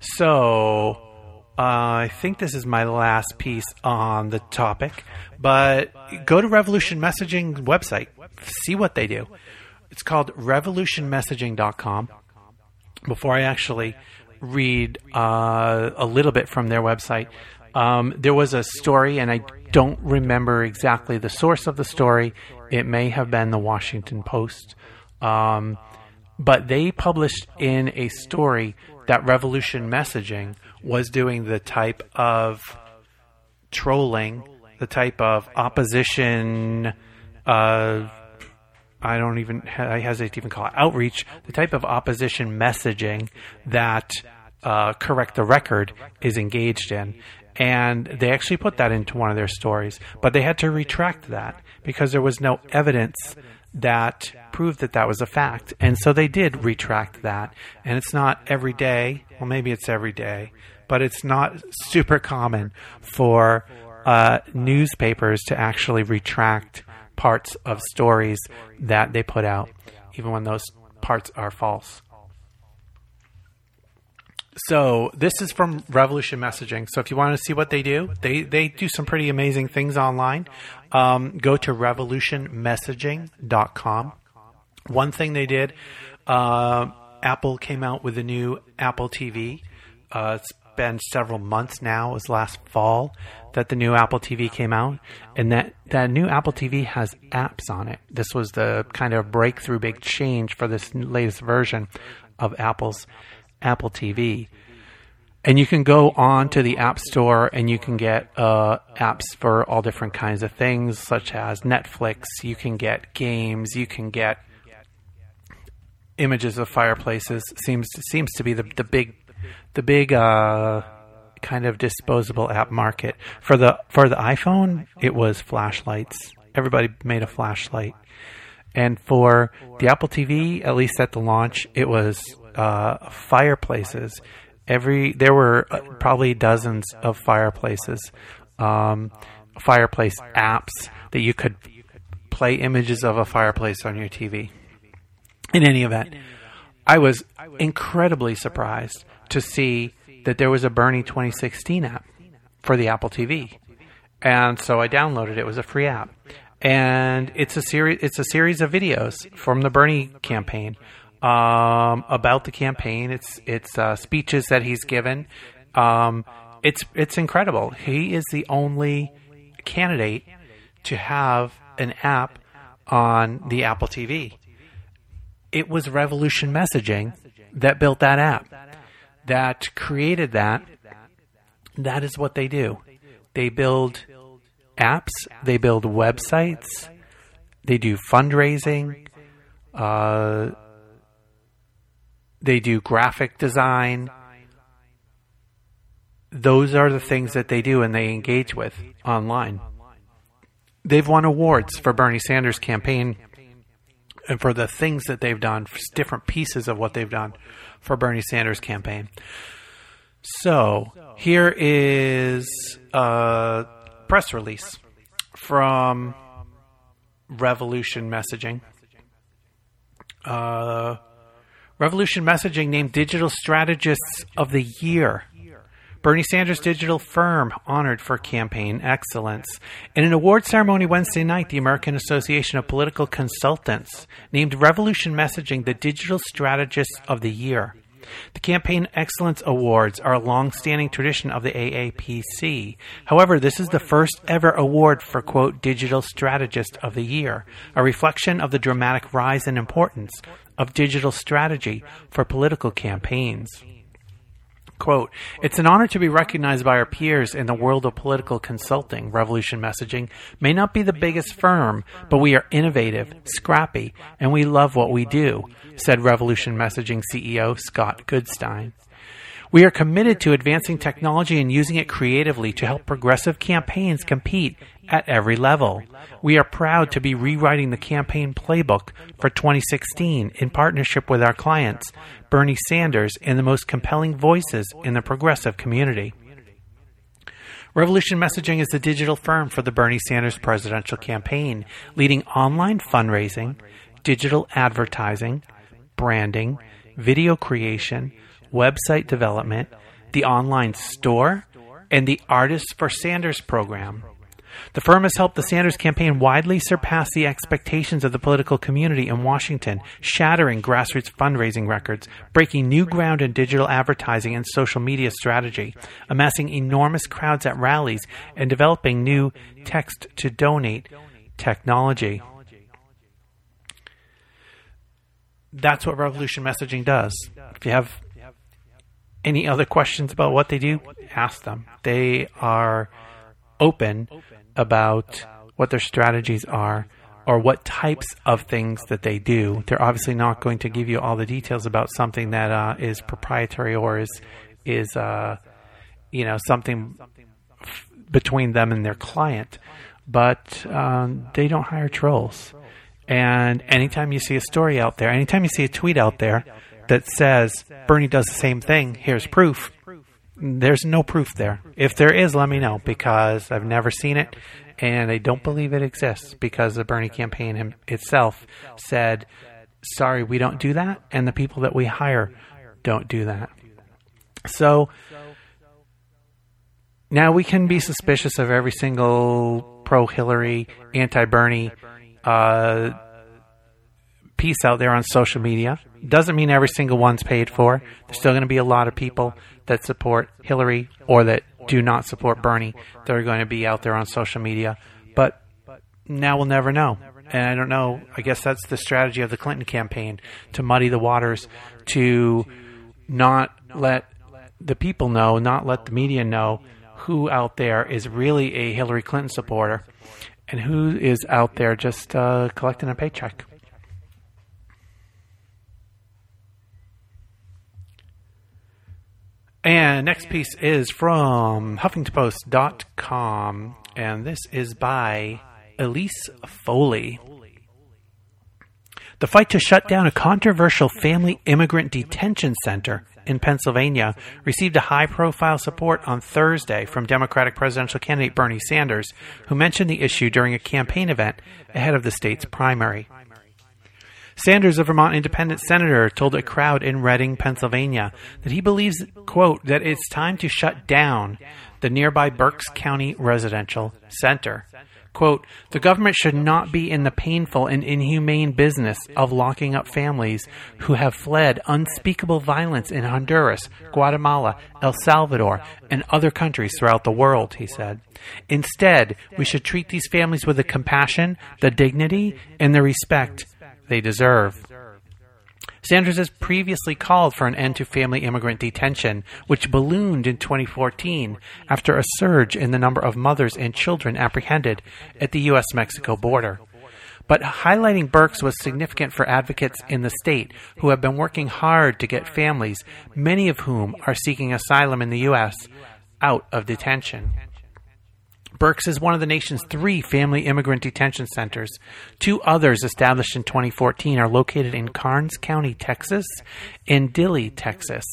So uh, I think this is my last piece on the topic, but go to Revolution Messaging website, see what they do. It's called revolutionmessaging.com. Before I actually read uh, a little bit from their website, um, there was a story, and I don't remember exactly the source of the story. It may have been the Washington Post. Um, but they published in a story that Revolution Messaging was doing the type of trolling, the type of opposition. Uh, I don't even I hesitate to even call it outreach. The type of opposition messaging that uh, correct the record is engaged in, and they actually put that into one of their stories, but they had to retract that because there was no evidence that proved that that was a fact. And so they did retract that. And it's not every day. Well, maybe it's every day, but it's not super common for uh, newspapers to actually retract parts of stories that they put out, even when those parts are false. So this is from Revolution Messaging. So if you want to see what they do, they they do some pretty amazing things online. Um, go to revolutionmessaging.com. One thing they did, uh, Apple came out with a new Apple TV. Uh, it's been several months now. It was last fall that the new Apple TV came out, and that that new Apple TV has apps on it. This was the kind of breakthrough, big change for this latest version of Apple's Apple TV. And you can go on to the App Store and you can get uh, apps for all different kinds of things, such as Netflix. You can get games. You can get images of fireplaces. seems seems to be the the big the big uh, kind of disposable app market for the for the iPhone. It was flashlights. Everybody made a flashlight, and for the Apple TV, at least at the launch, it was uh, fireplaces. Every there were uh, probably dozens of fireplaces, um, fireplace apps that you could play images of a fireplace on your TV. In any event, I was incredibly surprised to see that there was a Bernie 2016 app for the Apple TV, and so I downloaded it. It was a free app, and it's a series. It's a series of videos from the Bernie campaign um, about the campaign. It's it's uh, speeches that he's given. Um, it's it's incredible. He is the only candidate to have an app on the Apple TV. It was Revolution Messaging that built that app, that created that. That is what they do. They build apps. They build websites. They do fundraising. Uh, they do graphic design. Those are the things that they do and they engage with online. They've won awards for Bernie Sanders' campaign and for the things that they've done, different pieces of what they've done for Bernie Sanders' campaign. So here is a press release from Revolution Messaging. Uh, Revolution Messaging named Digital Strategists of the Year. Bernie Sanders Digital Firm honored for campaign excellence. In an award ceremony Wednesday night, the American Association of Political Consultants named Revolution Messaging the Digital Strategist of the Year. The Campaign Excellence Awards are a long standing tradition of the AAPC. However, this is the first ever award for, quote, Digital Strategist of the Year, a reflection of the dramatic rise in importance of digital strategy for political campaigns. Quote, It's an honor to be recognized by our peers in the world of political consulting. Revolution Messaging may not be the biggest firm, but we are innovative, scrappy, and we love what we do, said Revolution Messaging CEO Scott Goodstein. We are committed to advancing technology and using it creatively to help progressive campaigns compete at every level. We are proud to be rewriting the campaign playbook for 2016 in partnership with our clients, Bernie Sanders, and the most compelling voices in the progressive community. Revolution Messaging is the digital firm for the Bernie Sanders presidential campaign, leading online fundraising, digital advertising, branding, video creation, website development, the online store, and the Artists for Sanders program. The firm has helped the Sanders campaign widely surpass the expectations of the political community in Washington, shattering grassroots fundraising records, breaking new ground in digital advertising and social media strategy, amassing enormous crowds at rallies, and developing new text to donate technology. That's what Revolution Messaging does. If you have any other questions about what they do, ask them. They are open about what their strategies are or what types of things that they do. They're obviously not going to give you all the details about something that uh, is proprietary or is is uh, you know something f- between them and their client. But um, they don't hire trolls. And anytime you see a story out there, anytime you see a tweet out there that says Bernie does the same thing, here's proof. There's no proof there. If there is, let me know because I've never seen it and I don't believe it exists because the Bernie campaign itself said, sorry, we don't do that, and the people that we hire don't do that. So now we can be suspicious of every single pro Hillary, anti Bernie uh, piece out there on social media. Doesn't mean every single one's paid for. There's still going to be a lot of people that support Hillary or that do not support Bernie that are going to be out there on social media. But now we'll never know. And I don't know. I guess that's the strategy of the Clinton campaign to muddy the waters, to not let the people know, not let the media know who out there is really a Hillary Clinton supporter and who is out there just uh, collecting a paycheck. And next piece is from HuffingtonPost.com, and this is by Elise Foley. The fight to shut down a controversial family immigrant detention center in Pennsylvania received a high profile support on Thursday from Democratic presidential candidate Bernie Sanders, who mentioned the issue during a campaign event ahead of the state's primary. Sanders, a Vermont independent senator, told a crowd in Reading, Pennsylvania, that he believes, quote, that it's time to shut down the nearby Berks County Residential Center. Quote, the government should not be in the painful and inhumane business of locking up families who have fled unspeakable violence in Honduras, Guatemala, El Salvador, and other countries throughout the world, he said. Instead, we should treat these families with the compassion, the dignity, and the respect they deserve. Sanders has previously called for an end to family immigrant detention, which ballooned in 2014 after a surge in the number of mothers and children apprehended at the U.S. Mexico border. But highlighting Berks was significant for advocates in the state who have been working hard to get families, many of whom are seeking asylum in the U.S., out of detention. Berks is one of the nation's three family immigrant detention centers. Two others established in 2014 are located in Karnes County, Texas, and Dilley, Texas.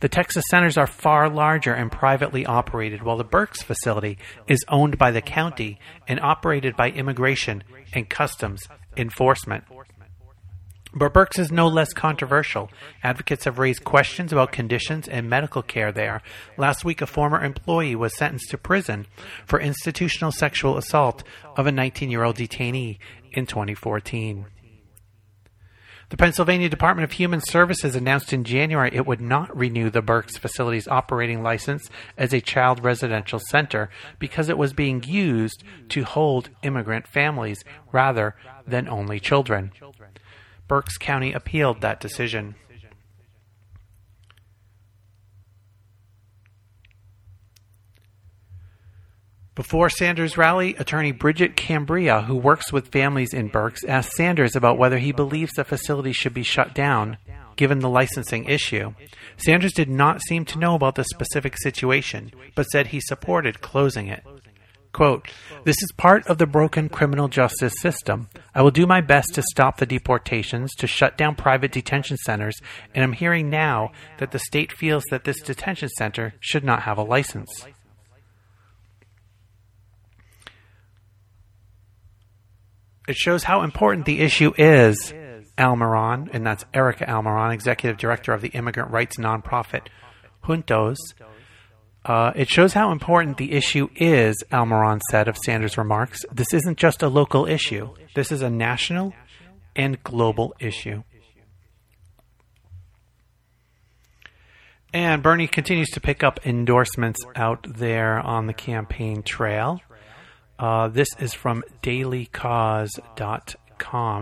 The Texas centers are far larger and privately operated, while the Berks facility is owned by the county and operated by Immigration and Customs Enforcement. But Berks is no less controversial. Advocates have raised questions about conditions and medical care there. Last week, a former employee was sentenced to prison for institutional sexual assault of a 19 year old detainee in 2014. The Pennsylvania Department of Human Services announced in January it would not renew the Berks facility's operating license as a child residential center because it was being used to hold immigrant families rather than only children. Berks County appealed that decision. Before Sanders' rally, attorney Bridget Cambria, who works with families in Berks, asked Sanders about whether he believes the facility should be shut down, given the licensing issue. Sanders did not seem to know about the specific situation, but said he supported closing it. Quote, This is part of the broken criminal justice system. I will do my best to stop the deportations, to shut down private detention centers, and I'm hearing now that the state feels that this detention center should not have a license. It shows how important the issue is, Almiron, and that's Erica Almiron, executive director of the immigrant rights nonprofit Juntos. Uh, it shows how important the issue is, Almiron said of Sanders' remarks. This isn't just a local issue, this is a national and global issue. And Bernie continues to pick up endorsements out there on the campaign trail. Uh, this is from dailykos.com,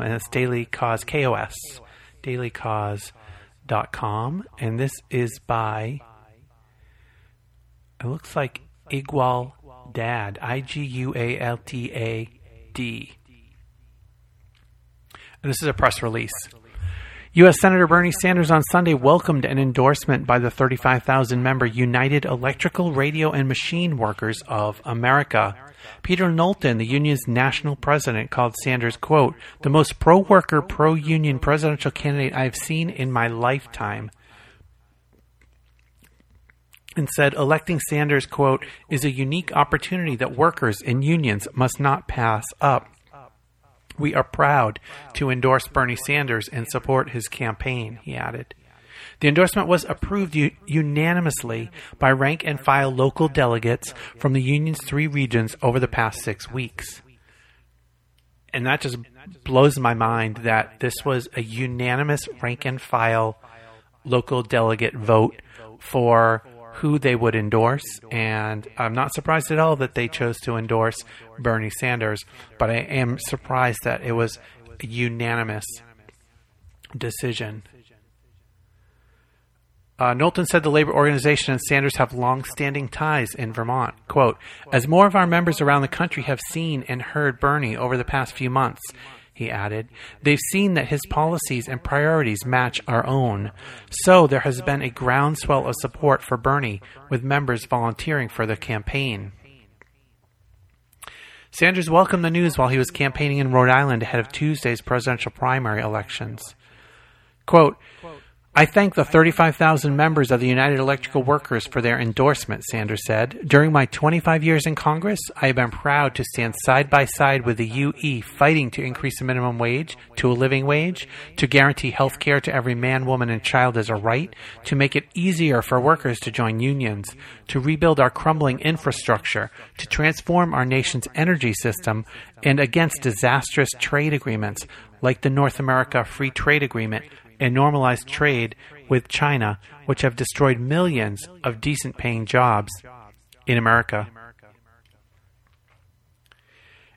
and it's Daily Kos, K-O-S, dailykos.com, and this is by, it looks like Igual Dad, I-G-U-A-L-T-A-D. And this is a press release. U.S. Senator Bernie Sanders on Sunday welcomed an endorsement by the 35,000 member United Electrical, Radio, and Machine Workers of America Peter Knowlton, the union's national president, called Sanders, quote, the most pro worker, pro union presidential candidate I have seen in my lifetime. And said electing Sanders, quote, is a unique opportunity that workers and unions must not pass up. We are proud to endorse Bernie Sanders and support his campaign, he added. The endorsement was approved u- unanimously by rank and file local delegates from the union's three regions over the past six weeks. And that just blows my mind that this was a unanimous rank and file local delegate vote for who they would endorse. And I'm not surprised at all that they chose to endorse Bernie Sanders, but I am surprised that it was a unanimous decision. Uh, Knowlton said the labor organization and Sanders have long-standing ties in Vermont. Quote, As more of our members around the country have seen and heard Bernie over the past few months, he added, they've seen that his policies and priorities match our own. So there has been a groundswell of support for Bernie, with members volunteering for the campaign. Sanders welcomed the news while he was campaigning in Rhode Island ahead of Tuesday's presidential primary elections. Quote, I thank the 35,000 members of the United Electrical Workers for their endorsement, Sanders said. During my 25 years in Congress, I have been proud to stand side by side with the UE fighting to increase the minimum wage to a living wage, to guarantee health care to every man, woman, and child as a right, to make it easier for workers to join unions, to rebuild our crumbling infrastructure, to transform our nation's energy system, and against disastrous trade agreements like the North America Free Trade Agreement and normalized trade with China, which have destroyed millions of decent paying jobs in America.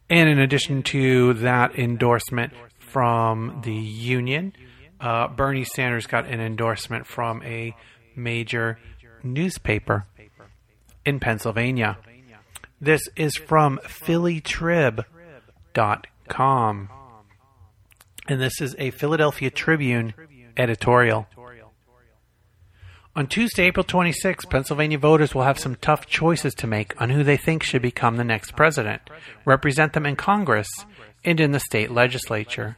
And in addition to that endorsement from the union, uh, Bernie Sanders got an endorsement from a major newspaper in Pennsylvania. This is from PhillyTrib.com. And this is a Philadelphia Tribune editorial. On Tuesday, April 26, Pennsylvania voters will have some tough choices to make on who they think should become the next president, represent them in Congress, and in the state legislature.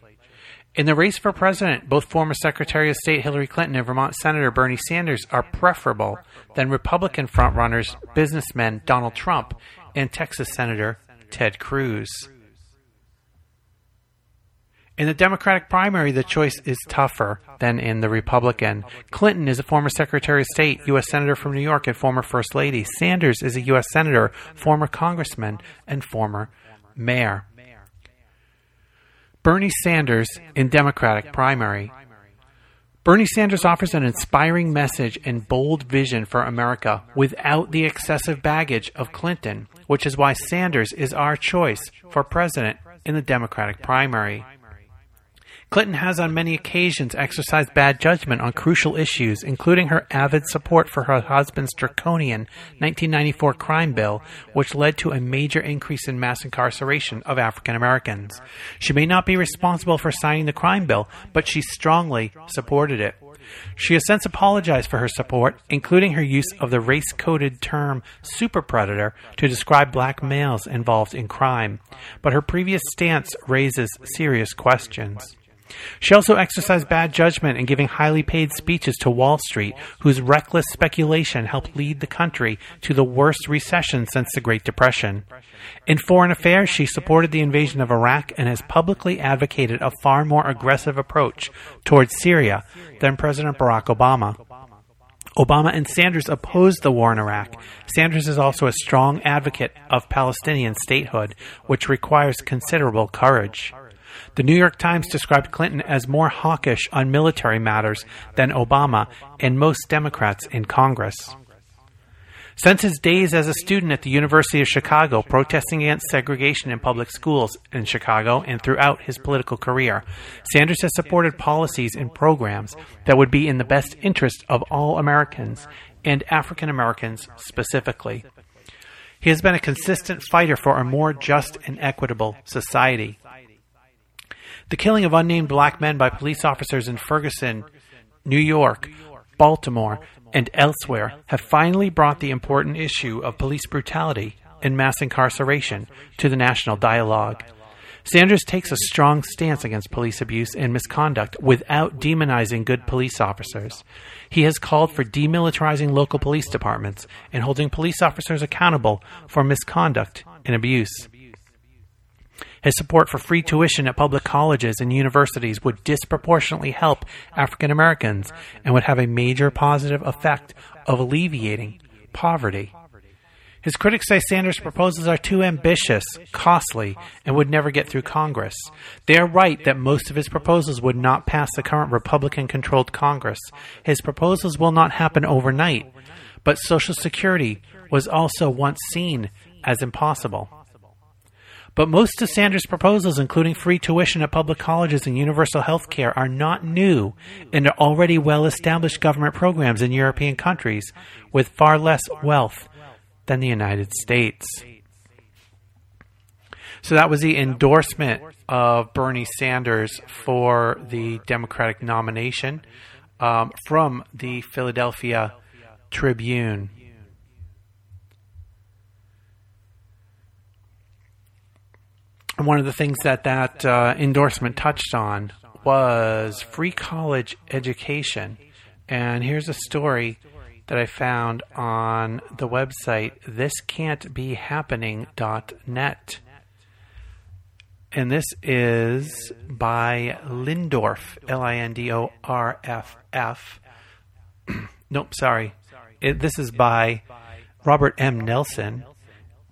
In the race for president, both former Secretary of State Hillary Clinton and Vermont Senator Bernie Sanders are preferable than Republican frontrunners, businessmen Donald Trump and Texas Senator Ted Cruz. In the Democratic primary, the choice is tougher than in the Republican. Clinton is a former Secretary of State, U.S. Senator from New York, and former First Lady. Sanders is a U.S. Senator, former Congressman, and former Mayor. Bernie Sanders in Democratic primary. Bernie Sanders offers an inspiring message and bold vision for America without the excessive baggage of Clinton, which is why Sanders is our choice for president in the Democratic primary. Clinton has on many occasions exercised bad judgment on crucial issues, including her avid support for her husband's draconian 1994 crime bill, which led to a major increase in mass incarceration of African Americans. She may not be responsible for signing the crime bill, but she strongly supported it. She has since apologized for her support, including her use of the race coded term super predator to describe black males involved in crime, but her previous stance raises serious questions. She also exercised bad judgment in giving highly paid speeches to Wall Street, whose reckless speculation helped lead the country to the worst recession since the Great Depression. In foreign affairs, she supported the invasion of Iraq and has publicly advocated a far more aggressive approach towards Syria than President Barack Obama. Obama and Sanders opposed the war in Iraq. Sanders is also a strong advocate of Palestinian statehood, which requires considerable courage. The New York Times described Clinton as more hawkish on military matters than Obama and most Democrats in Congress. Since his days as a student at the University of Chicago protesting against segregation in public schools in Chicago and throughout his political career, Sanders has supported policies and programs that would be in the best interest of all Americans and African Americans specifically. He has been a consistent fighter for a more just and equitable society. The killing of unnamed black men by police officers in Ferguson, New York, Baltimore, and elsewhere have finally brought the important issue of police brutality and mass incarceration to the national dialogue. Sanders takes a strong stance against police abuse and misconduct without demonizing good police officers. He has called for demilitarizing local police departments and holding police officers accountable for misconduct and abuse. His support for free tuition at public colleges and universities would disproportionately help African Americans and would have a major positive effect of alleviating poverty. His critics say Sanders' proposals are too ambitious, costly, and would never get through Congress. They are right that most of his proposals would not pass the current Republican controlled Congress. His proposals will not happen overnight, but Social Security was also once seen as impossible. But most of Sanders' proposals, including free tuition at public colleges and universal health care, are not new and are already well established government programs in European countries with far less wealth than the United States. So that was the endorsement of Bernie Sanders for the Democratic nomination um, from the Philadelphia Tribune. One of the things that that uh, endorsement touched on was free college education. And here's a story that I found on the website thiscan'tbehappening.net. And this is by Lindorff, L I N D O R F F. nope, sorry. It, this is by Robert M. Nelson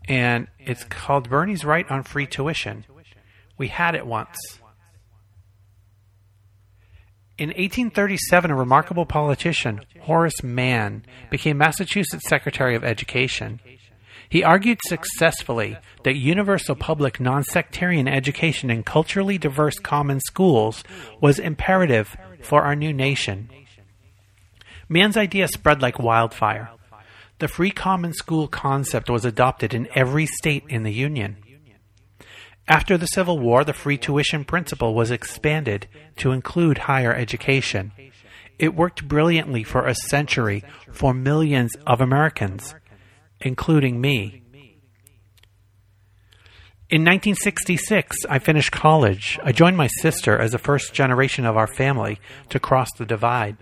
and it's called Bernie's Right on Free Tuition. We had it once. In 1837, a remarkable politician, Horace Mann, became Massachusetts Secretary of Education. He argued successfully that universal public non sectarian education in culturally diverse common schools was imperative for our new nation. Mann's idea spread like wildfire. The free common school concept was adopted in every state in the Union. After the Civil War, the free tuition principle was expanded to include higher education. It worked brilliantly for a century for millions of Americans, including me. In 1966, I finished college. I joined my sister as the first generation of our family to cross the divide.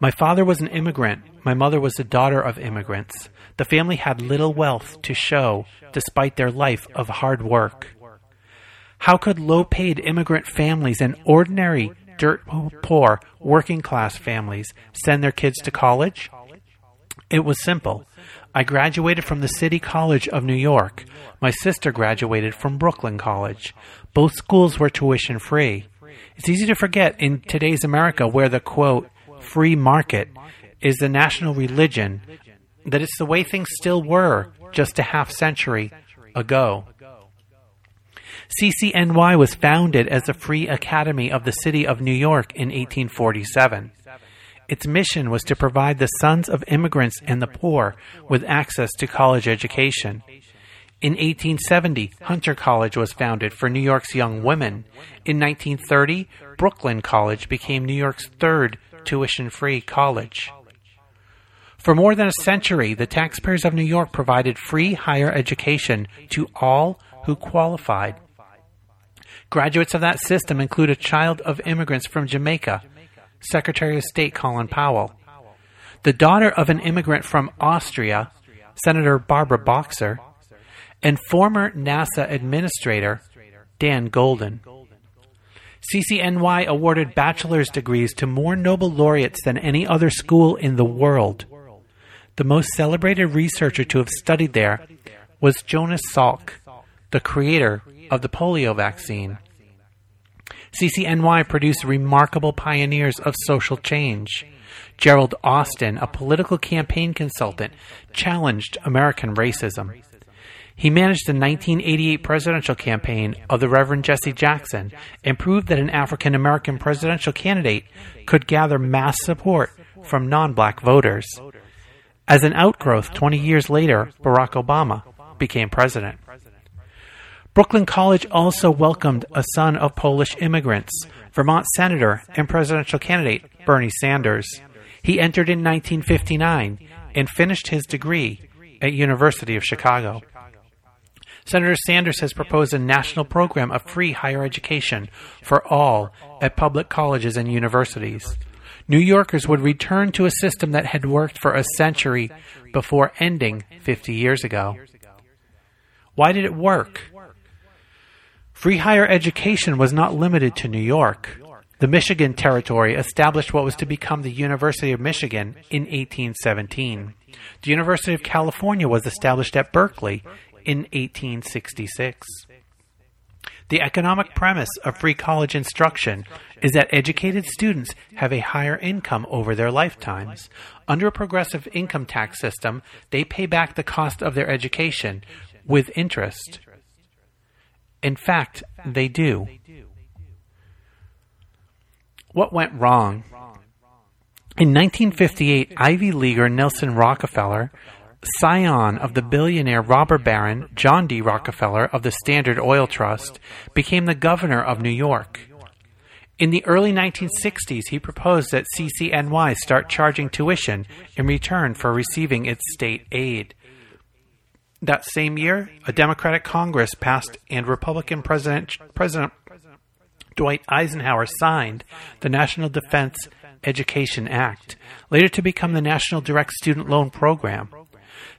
My father was an immigrant. My mother was the daughter of immigrants. The family had little wealth to show despite their life of hard work. How could low paid immigrant families and ordinary, dirt poor, working class families send their kids to college? It was simple. I graduated from the City College of New York. My sister graduated from Brooklyn College. Both schools were tuition free. It's easy to forget in today's America where the quote, free market is the national religion, that it's the way things still were just a half century ago. CCNY was founded as a free academy of the city of New York in 1847. Its mission was to provide the sons of immigrants and the poor with access to college education. In 1870, Hunter College was founded for New York's young women. In 1930, Brooklyn College became New York's third tuition free college. For more than a century, the taxpayers of New York provided free higher education to all who qualified. Graduates of that system include a child of immigrants from Jamaica, Secretary of State Colin Powell, the daughter of an immigrant from Austria, Senator Barbara Boxer, and former NASA Administrator Dan Goldin. CCNY awarded bachelor's degrees to more Nobel laureates than any other school in the world. The most celebrated researcher to have studied there was Jonas Salk, the creator of the polio vaccine. CCNY produced remarkable pioneers of social change. Gerald Austin, a political campaign consultant, challenged American racism. He managed the 1988 presidential campaign of the Reverend Jesse Jackson and proved that an African American presidential candidate could gather mass support from non black voters. As an outgrowth, 20 years later, Barack Obama became president. Brooklyn College also welcomed a son of Polish immigrants, Vermont Senator and presidential candidate Bernie Sanders. He entered in 1959 and finished his degree at University of Chicago. Senator Sanders has proposed a national program of free higher education for all at public colleges and universities. New Yorkers would return to a system that had worked for a century before ending 50 years ago. Why did it work? Free higher education was not limited to New York. The Michigan Territory established what was to become the University of Michigan in 1817. The University of California was established at Berkeley in 1866. The economic premise of free college instruction is that educated students have a higher income over their lifetimes. Under a progressive income tax system, they pay back the cost of their education with interest. In fact, they do. What went wrong? In 1958, Ivy Leaguer Nelson Rockefeller scion of the billionaire robber baron John D. Rockefeller of the Standard Oil Trust, became the governor of New York. In the early 1960s, he proposed that CCNY start charging tuition in return for receiving its state aid. That same year, a Democratic Congress passed and Republican President, President Dwight Eisenhower signed the National Defense Education Act, later to become the National Direct Student Loan Program.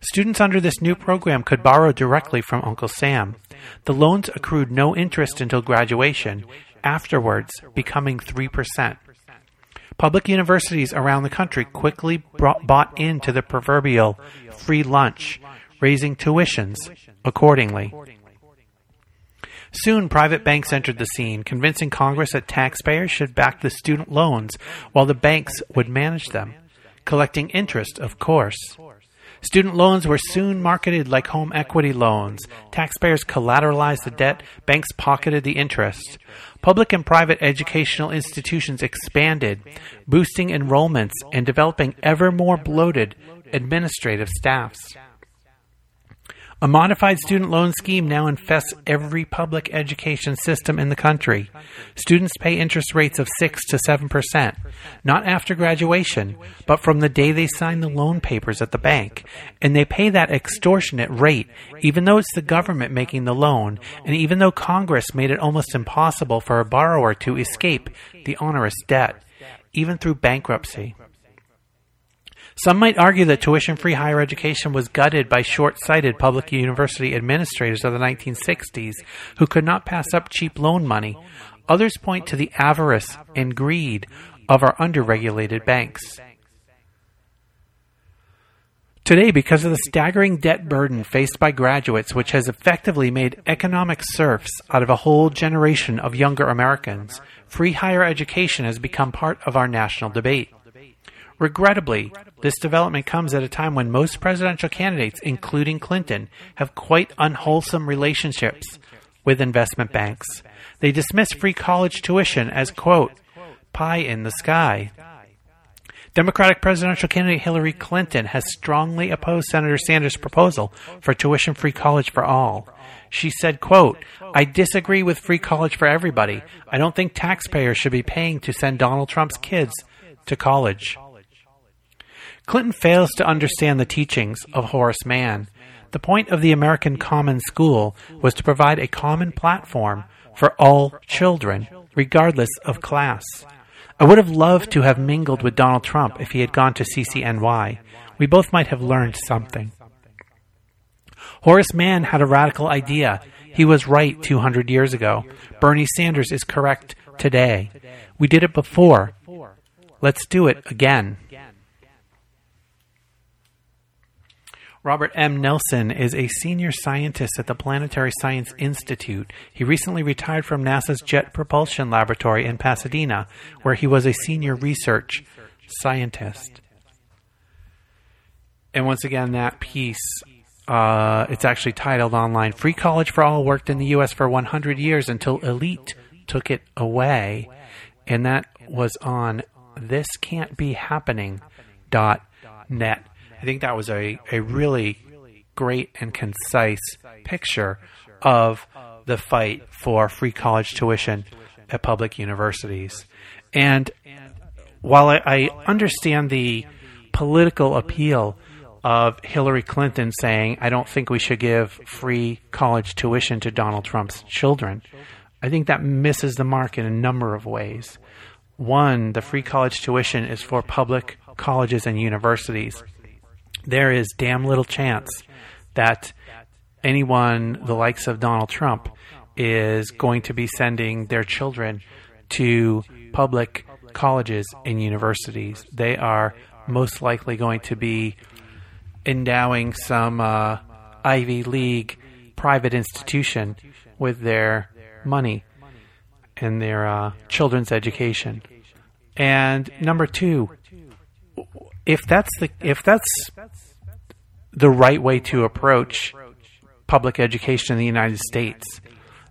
Students under this new program could borrow directly from Uncle Sam. The loans accrued no interest until graduation, afterwards becoming 3%. Public universities around the country quickly brought, bought into the proverbial free lunch, raising tuitions accordingly. Soon, private banks entered the scene, convincing Congress that taxpayers should back the student loans while the banks would manage them, collecting interest, of course. Student loans were soon marketed like home equity loans. Taxpayers collateralized the debt, banks pocketed the interest. Public and private educational institutions expanded, boosting enrollments and developing ever more bloated administrative staffs. A modified student loan scheme now infests every public education system in the country. Students pay interest rates of 6 to 7%, not after graduation, but from the day they sign the loan papers at the bank. And they pay that extortionate rate, even though it's the government making the loan, and even though Congress made it almost impossible for a borrower to escape the onerous debt, even through bankruptcy. Some might argue that tuition free higher education was gutted by short sighted public university administrators of the 1960s who could not pass up cheap loan money. Others point to the avarice and greed of our underregulated banks. Today, because of the staggering debt burden faced by graduates, which has effectively made economic serfs out of a whole generation of younger Americans, free higher education has become part of our national debate. Regrettably, this development comes at a time when most presidential candidates, including Clinton, have quite unwholesome relationships with investment banks. They dismiss free college tuition as, quote, pie in the sky. Democratic presidential candidate Hillary Clinton has strongly opposed Senator Sanders' proposal for tuition free college for all. She said, quote, I disagree with free college for everybody. I don't think taxpayers should be paying to send Donald Trump's kids to college. Clinton fails to understand the teachings of Horace Mann. The point of the American Common School was to provide a common platform for all children, regardless of class. I would have loved to have mingled with Donald Trump if he had gone to CCNY. We both might have learned something. Horace Mann had a radical idea. He was right 200 years ago. Bernie Sanders is correct today. We did it before. Let's do it again. Robert M. Nelson is a senior scientist at the Planetary Science Institute. He recently retired from NASA's Jet Propulsion Laboratory in Pasadena, where he was a senior research scientist. And once again, that piece, uh, it's actually titled online Free College for All worked in the U.S. for 100 years until Elite took it away. And that was on thiscan'tbehappening.net. I think that was a, a really great and concise picture of the fight for free college tuition at public universities. And while I, I understand the political appeal of Hillary Clinton saying, I don't think we should give free college tuition to Donald Trump's children, I think that misses the mark in a number of ways. One, the free college tuition is for public colleges and universities there is damn little chance that anyone the likes of Donald Trump is going to be sending their children to public colleges and universities. They are most likely going to be endowing some uh, Ivy League private institution with their money and their uh, children's education. And number two, if that's the if that's the right way to approach public education in the United States,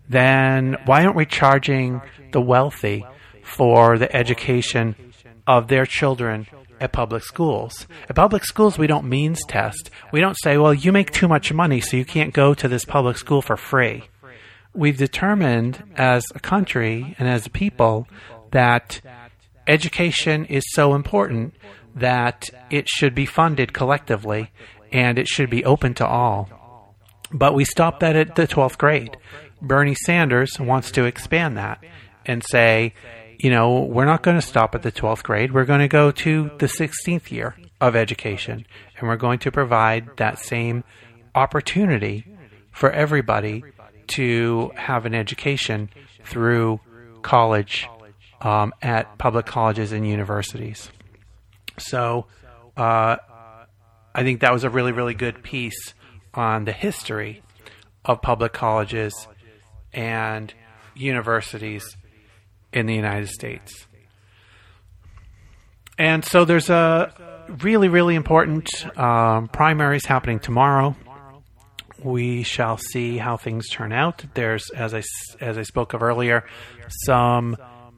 then why aren't we charging the wealthy for the education of their children at public schools? At public schools, we don't means test. We don't say, well, you make too much money, so you can't go to this public school for free. We've determined as a country and as a people that education is so important that it should be funded collectively and it should be open to all. But we stopped that at the 12th grade. Bernie Sanders wants to expand that and say, you know, we're not going to stop at the 12th grade. We're going to go to the 16th year of education and we're going to provide that same opportunity for everybody to have an education through college um, at public colleges and universities. So uh, I think that was a really, really good piece on the history of public colleges and universities in the United States. And so there's a really, really important um, primaries happening tomorrow. We shall see how things turn out. There's, as I as I spoke of earlier, some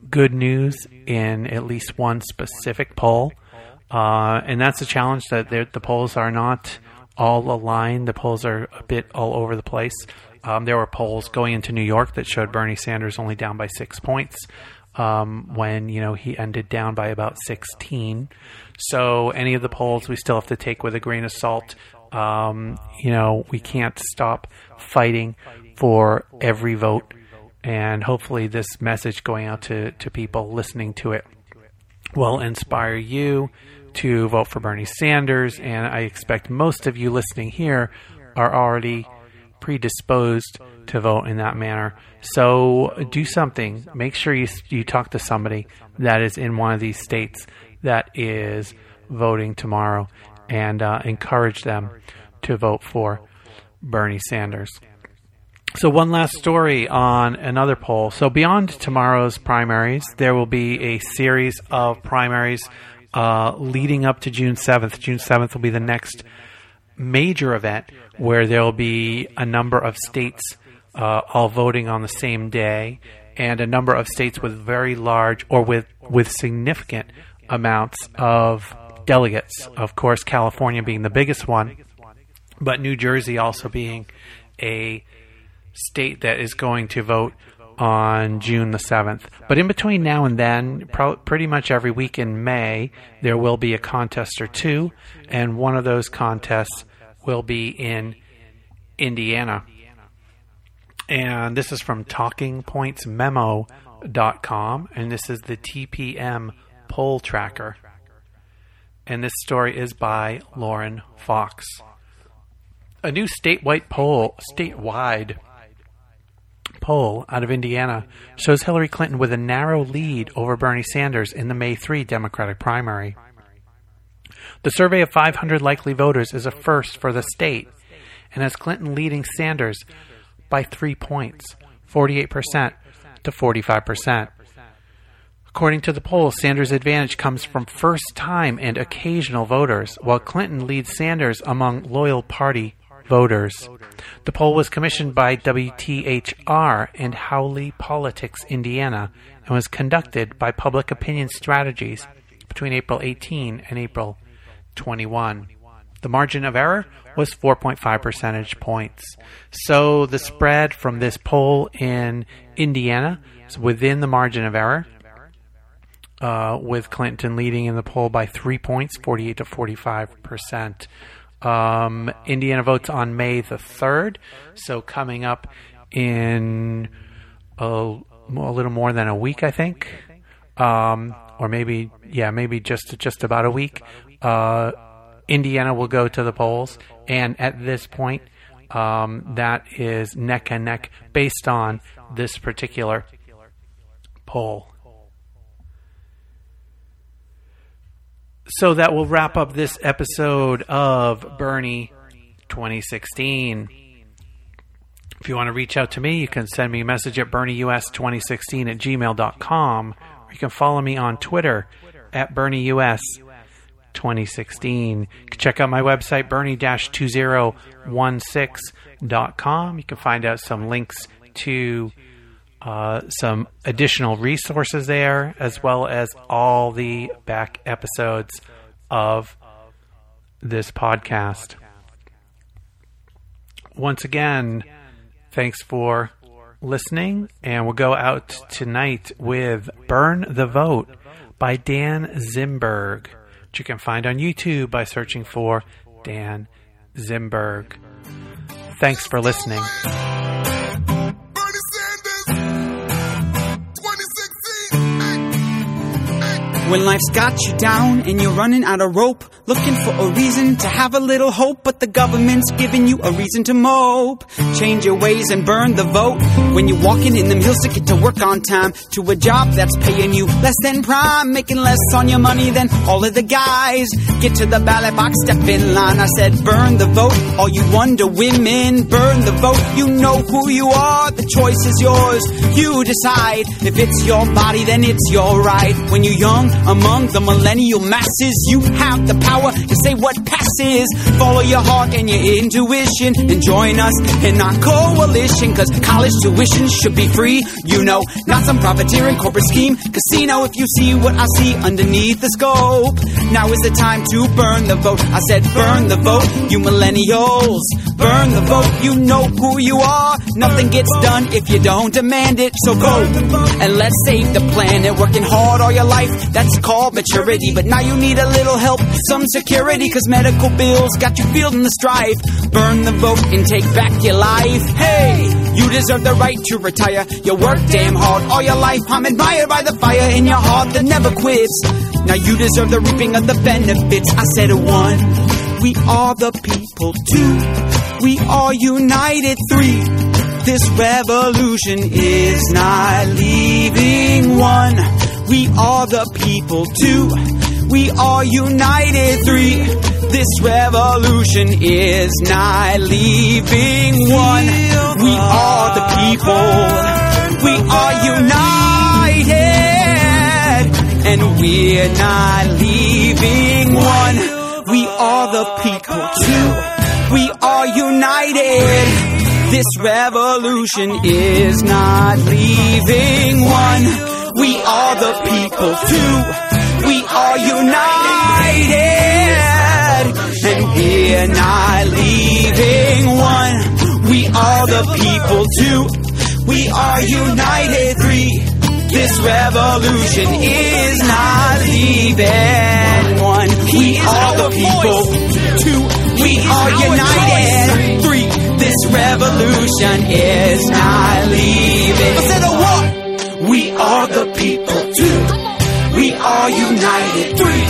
good news in at least one specific poll. Uh, and that's a challenge that the polls are not all aligned. The polls are a bit all over the place. Um, there were polls going into New York that showed Bernie Sanders only down by six points um, when you know he ended down by about 16. So any of the polls we still have to take with a grain of salt. Um, you know we can't stop fighting for every vote, and hopefully this message going out to to people listening to it will inspire you to vote for Bernie Sanders, and I expect most of you listening here are already predisposed to vote in that manner. So do something. Make sure you you talk to somebody that is in one of these states that is voting tomorrow, and uh, encourage them to vote for Bernie Sanders. So, one last story on another poll. So, beyond tomorrow's primaries, there will be a series of primaries uh, leading up to June 7th. June 7th will be the next major event where there will be a number of states uh, all voting on the same day, and a number of states with very large or with with significant amounts of delegates. Of course, California being the biggest one, but New Jersey also being a state that is going to vote on June the 7th. But in between now and then, pro- pretty much every week in May, there will be a contest or two, and one of those contests will be in Indiana. And this is from TalkingPointsMemo.com, and this is the TPM poll tracker. And this story is by Lauren Fox. A new statewide poll, statewide poll out of Indiana shows Hillary Clinton with a narrow lead over Bernie Sanders in the May 3 Democratic primary. The survey of 500 likely voters is a first for the state and has Clinton leading Sanders by three points, 48% to 45%. According to the poll, Sanders' advantage comes from first time and occasional voters, while Clinton leads Sanders among loyal party voters. The poll was commissioned by WTHR and Howey Politics Indiana and was conducted by Public Opinion Strategies between April 18 and April 21. The margin of error was 4.5 percentage points. So the spread from this poll in Indiana is within the margin of error, uh, with Clinton leading in the poll by three points, 48 to 45 percent. Um, Indiana votes on May the 3rd, so coming up in a, a little more than a week, I think. Um, or maybe, yeah, maybe just just about a week. Uh, Indiana will go to the polls, and at this point, um, that is neck and neck based on this particular poll. So that will wrap up this episode of Bernie 2016. If you want to reach out to me, you can send me a message at BernieUS2016 at gmail.com, or you can follow me on Twitter at BernieUS 2016. You can check out my website, bernie-2016.com. You can find out some links to uh, some additional resources there, as well as all the back episodes of this podcast. Once again, thanks for listening, and we'll go out tonight with Burn the Vote by Dan Zimberg, which you can find on YouTube by searching for Dan Zimberg. Thanks for listening. When life's got you down and you're running out of rope, looking for a reason to have a little hope, but the government's giving you a reason to mope. Change your ways and burn the vote. When you're walking in them hills to get to work on time, to a job that's paying you less than prime, making less on your money than all of the guys. Get to the ballot box, step in line. I said, burn the vote. All you wonder women, burn the vote. You know who you are, the choice is yours. You decide if it's your body, then it's your right. When you're young, among the millennial masses. You have the power to say what passes. Follow your heart and your intuition and join us in our coalition. Cause college tuition should be free, you know, not some profiteering corporate scheme. Casino, if you see what I see underneath the scope. Now is the time to burn the vote. I said, burn the vote, you millennials. Burn the vote, you know who you are. Nothing gets done if you don't demand it. So go and let's save the planet. Working hard all your life, that's called maturity. But now you need a little help, some security, cause medical bills got you feeling the strife. Burn the vote and take back your life. Hey, you deserve the right to retire. You work damn hard all your life. I'm admired by the fire in your heart that never quits. Now you deserve the reaping of the benefits. I said one, we are the people. Two, we are united. Three, this revolution is not leaving. One, we are the people. Two, we are united. Three, this revolution is not leaving. One, we are the people. We are united. And we're not leaving. One, we are the people. Two, we are united. This revolution is not leaving one. We are the people too. We are united. And we're not leaving one. We are the people too. We are united. Three. This revolution is not leaving one. We are the people. Are united. Three. This revolution is not leaving. I said a what? We are the people. Two. We are united. Three.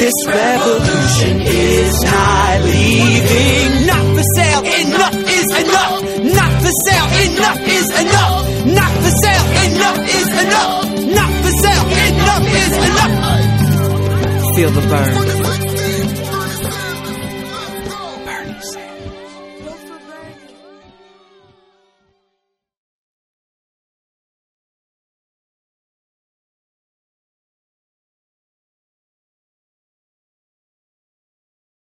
This revolution is not leaving. Not for sale. Enough is enough. Not for sale. Enough is enough. Not for sale. Enough is enough. Not for sale. Enough is enough. Feel the burn.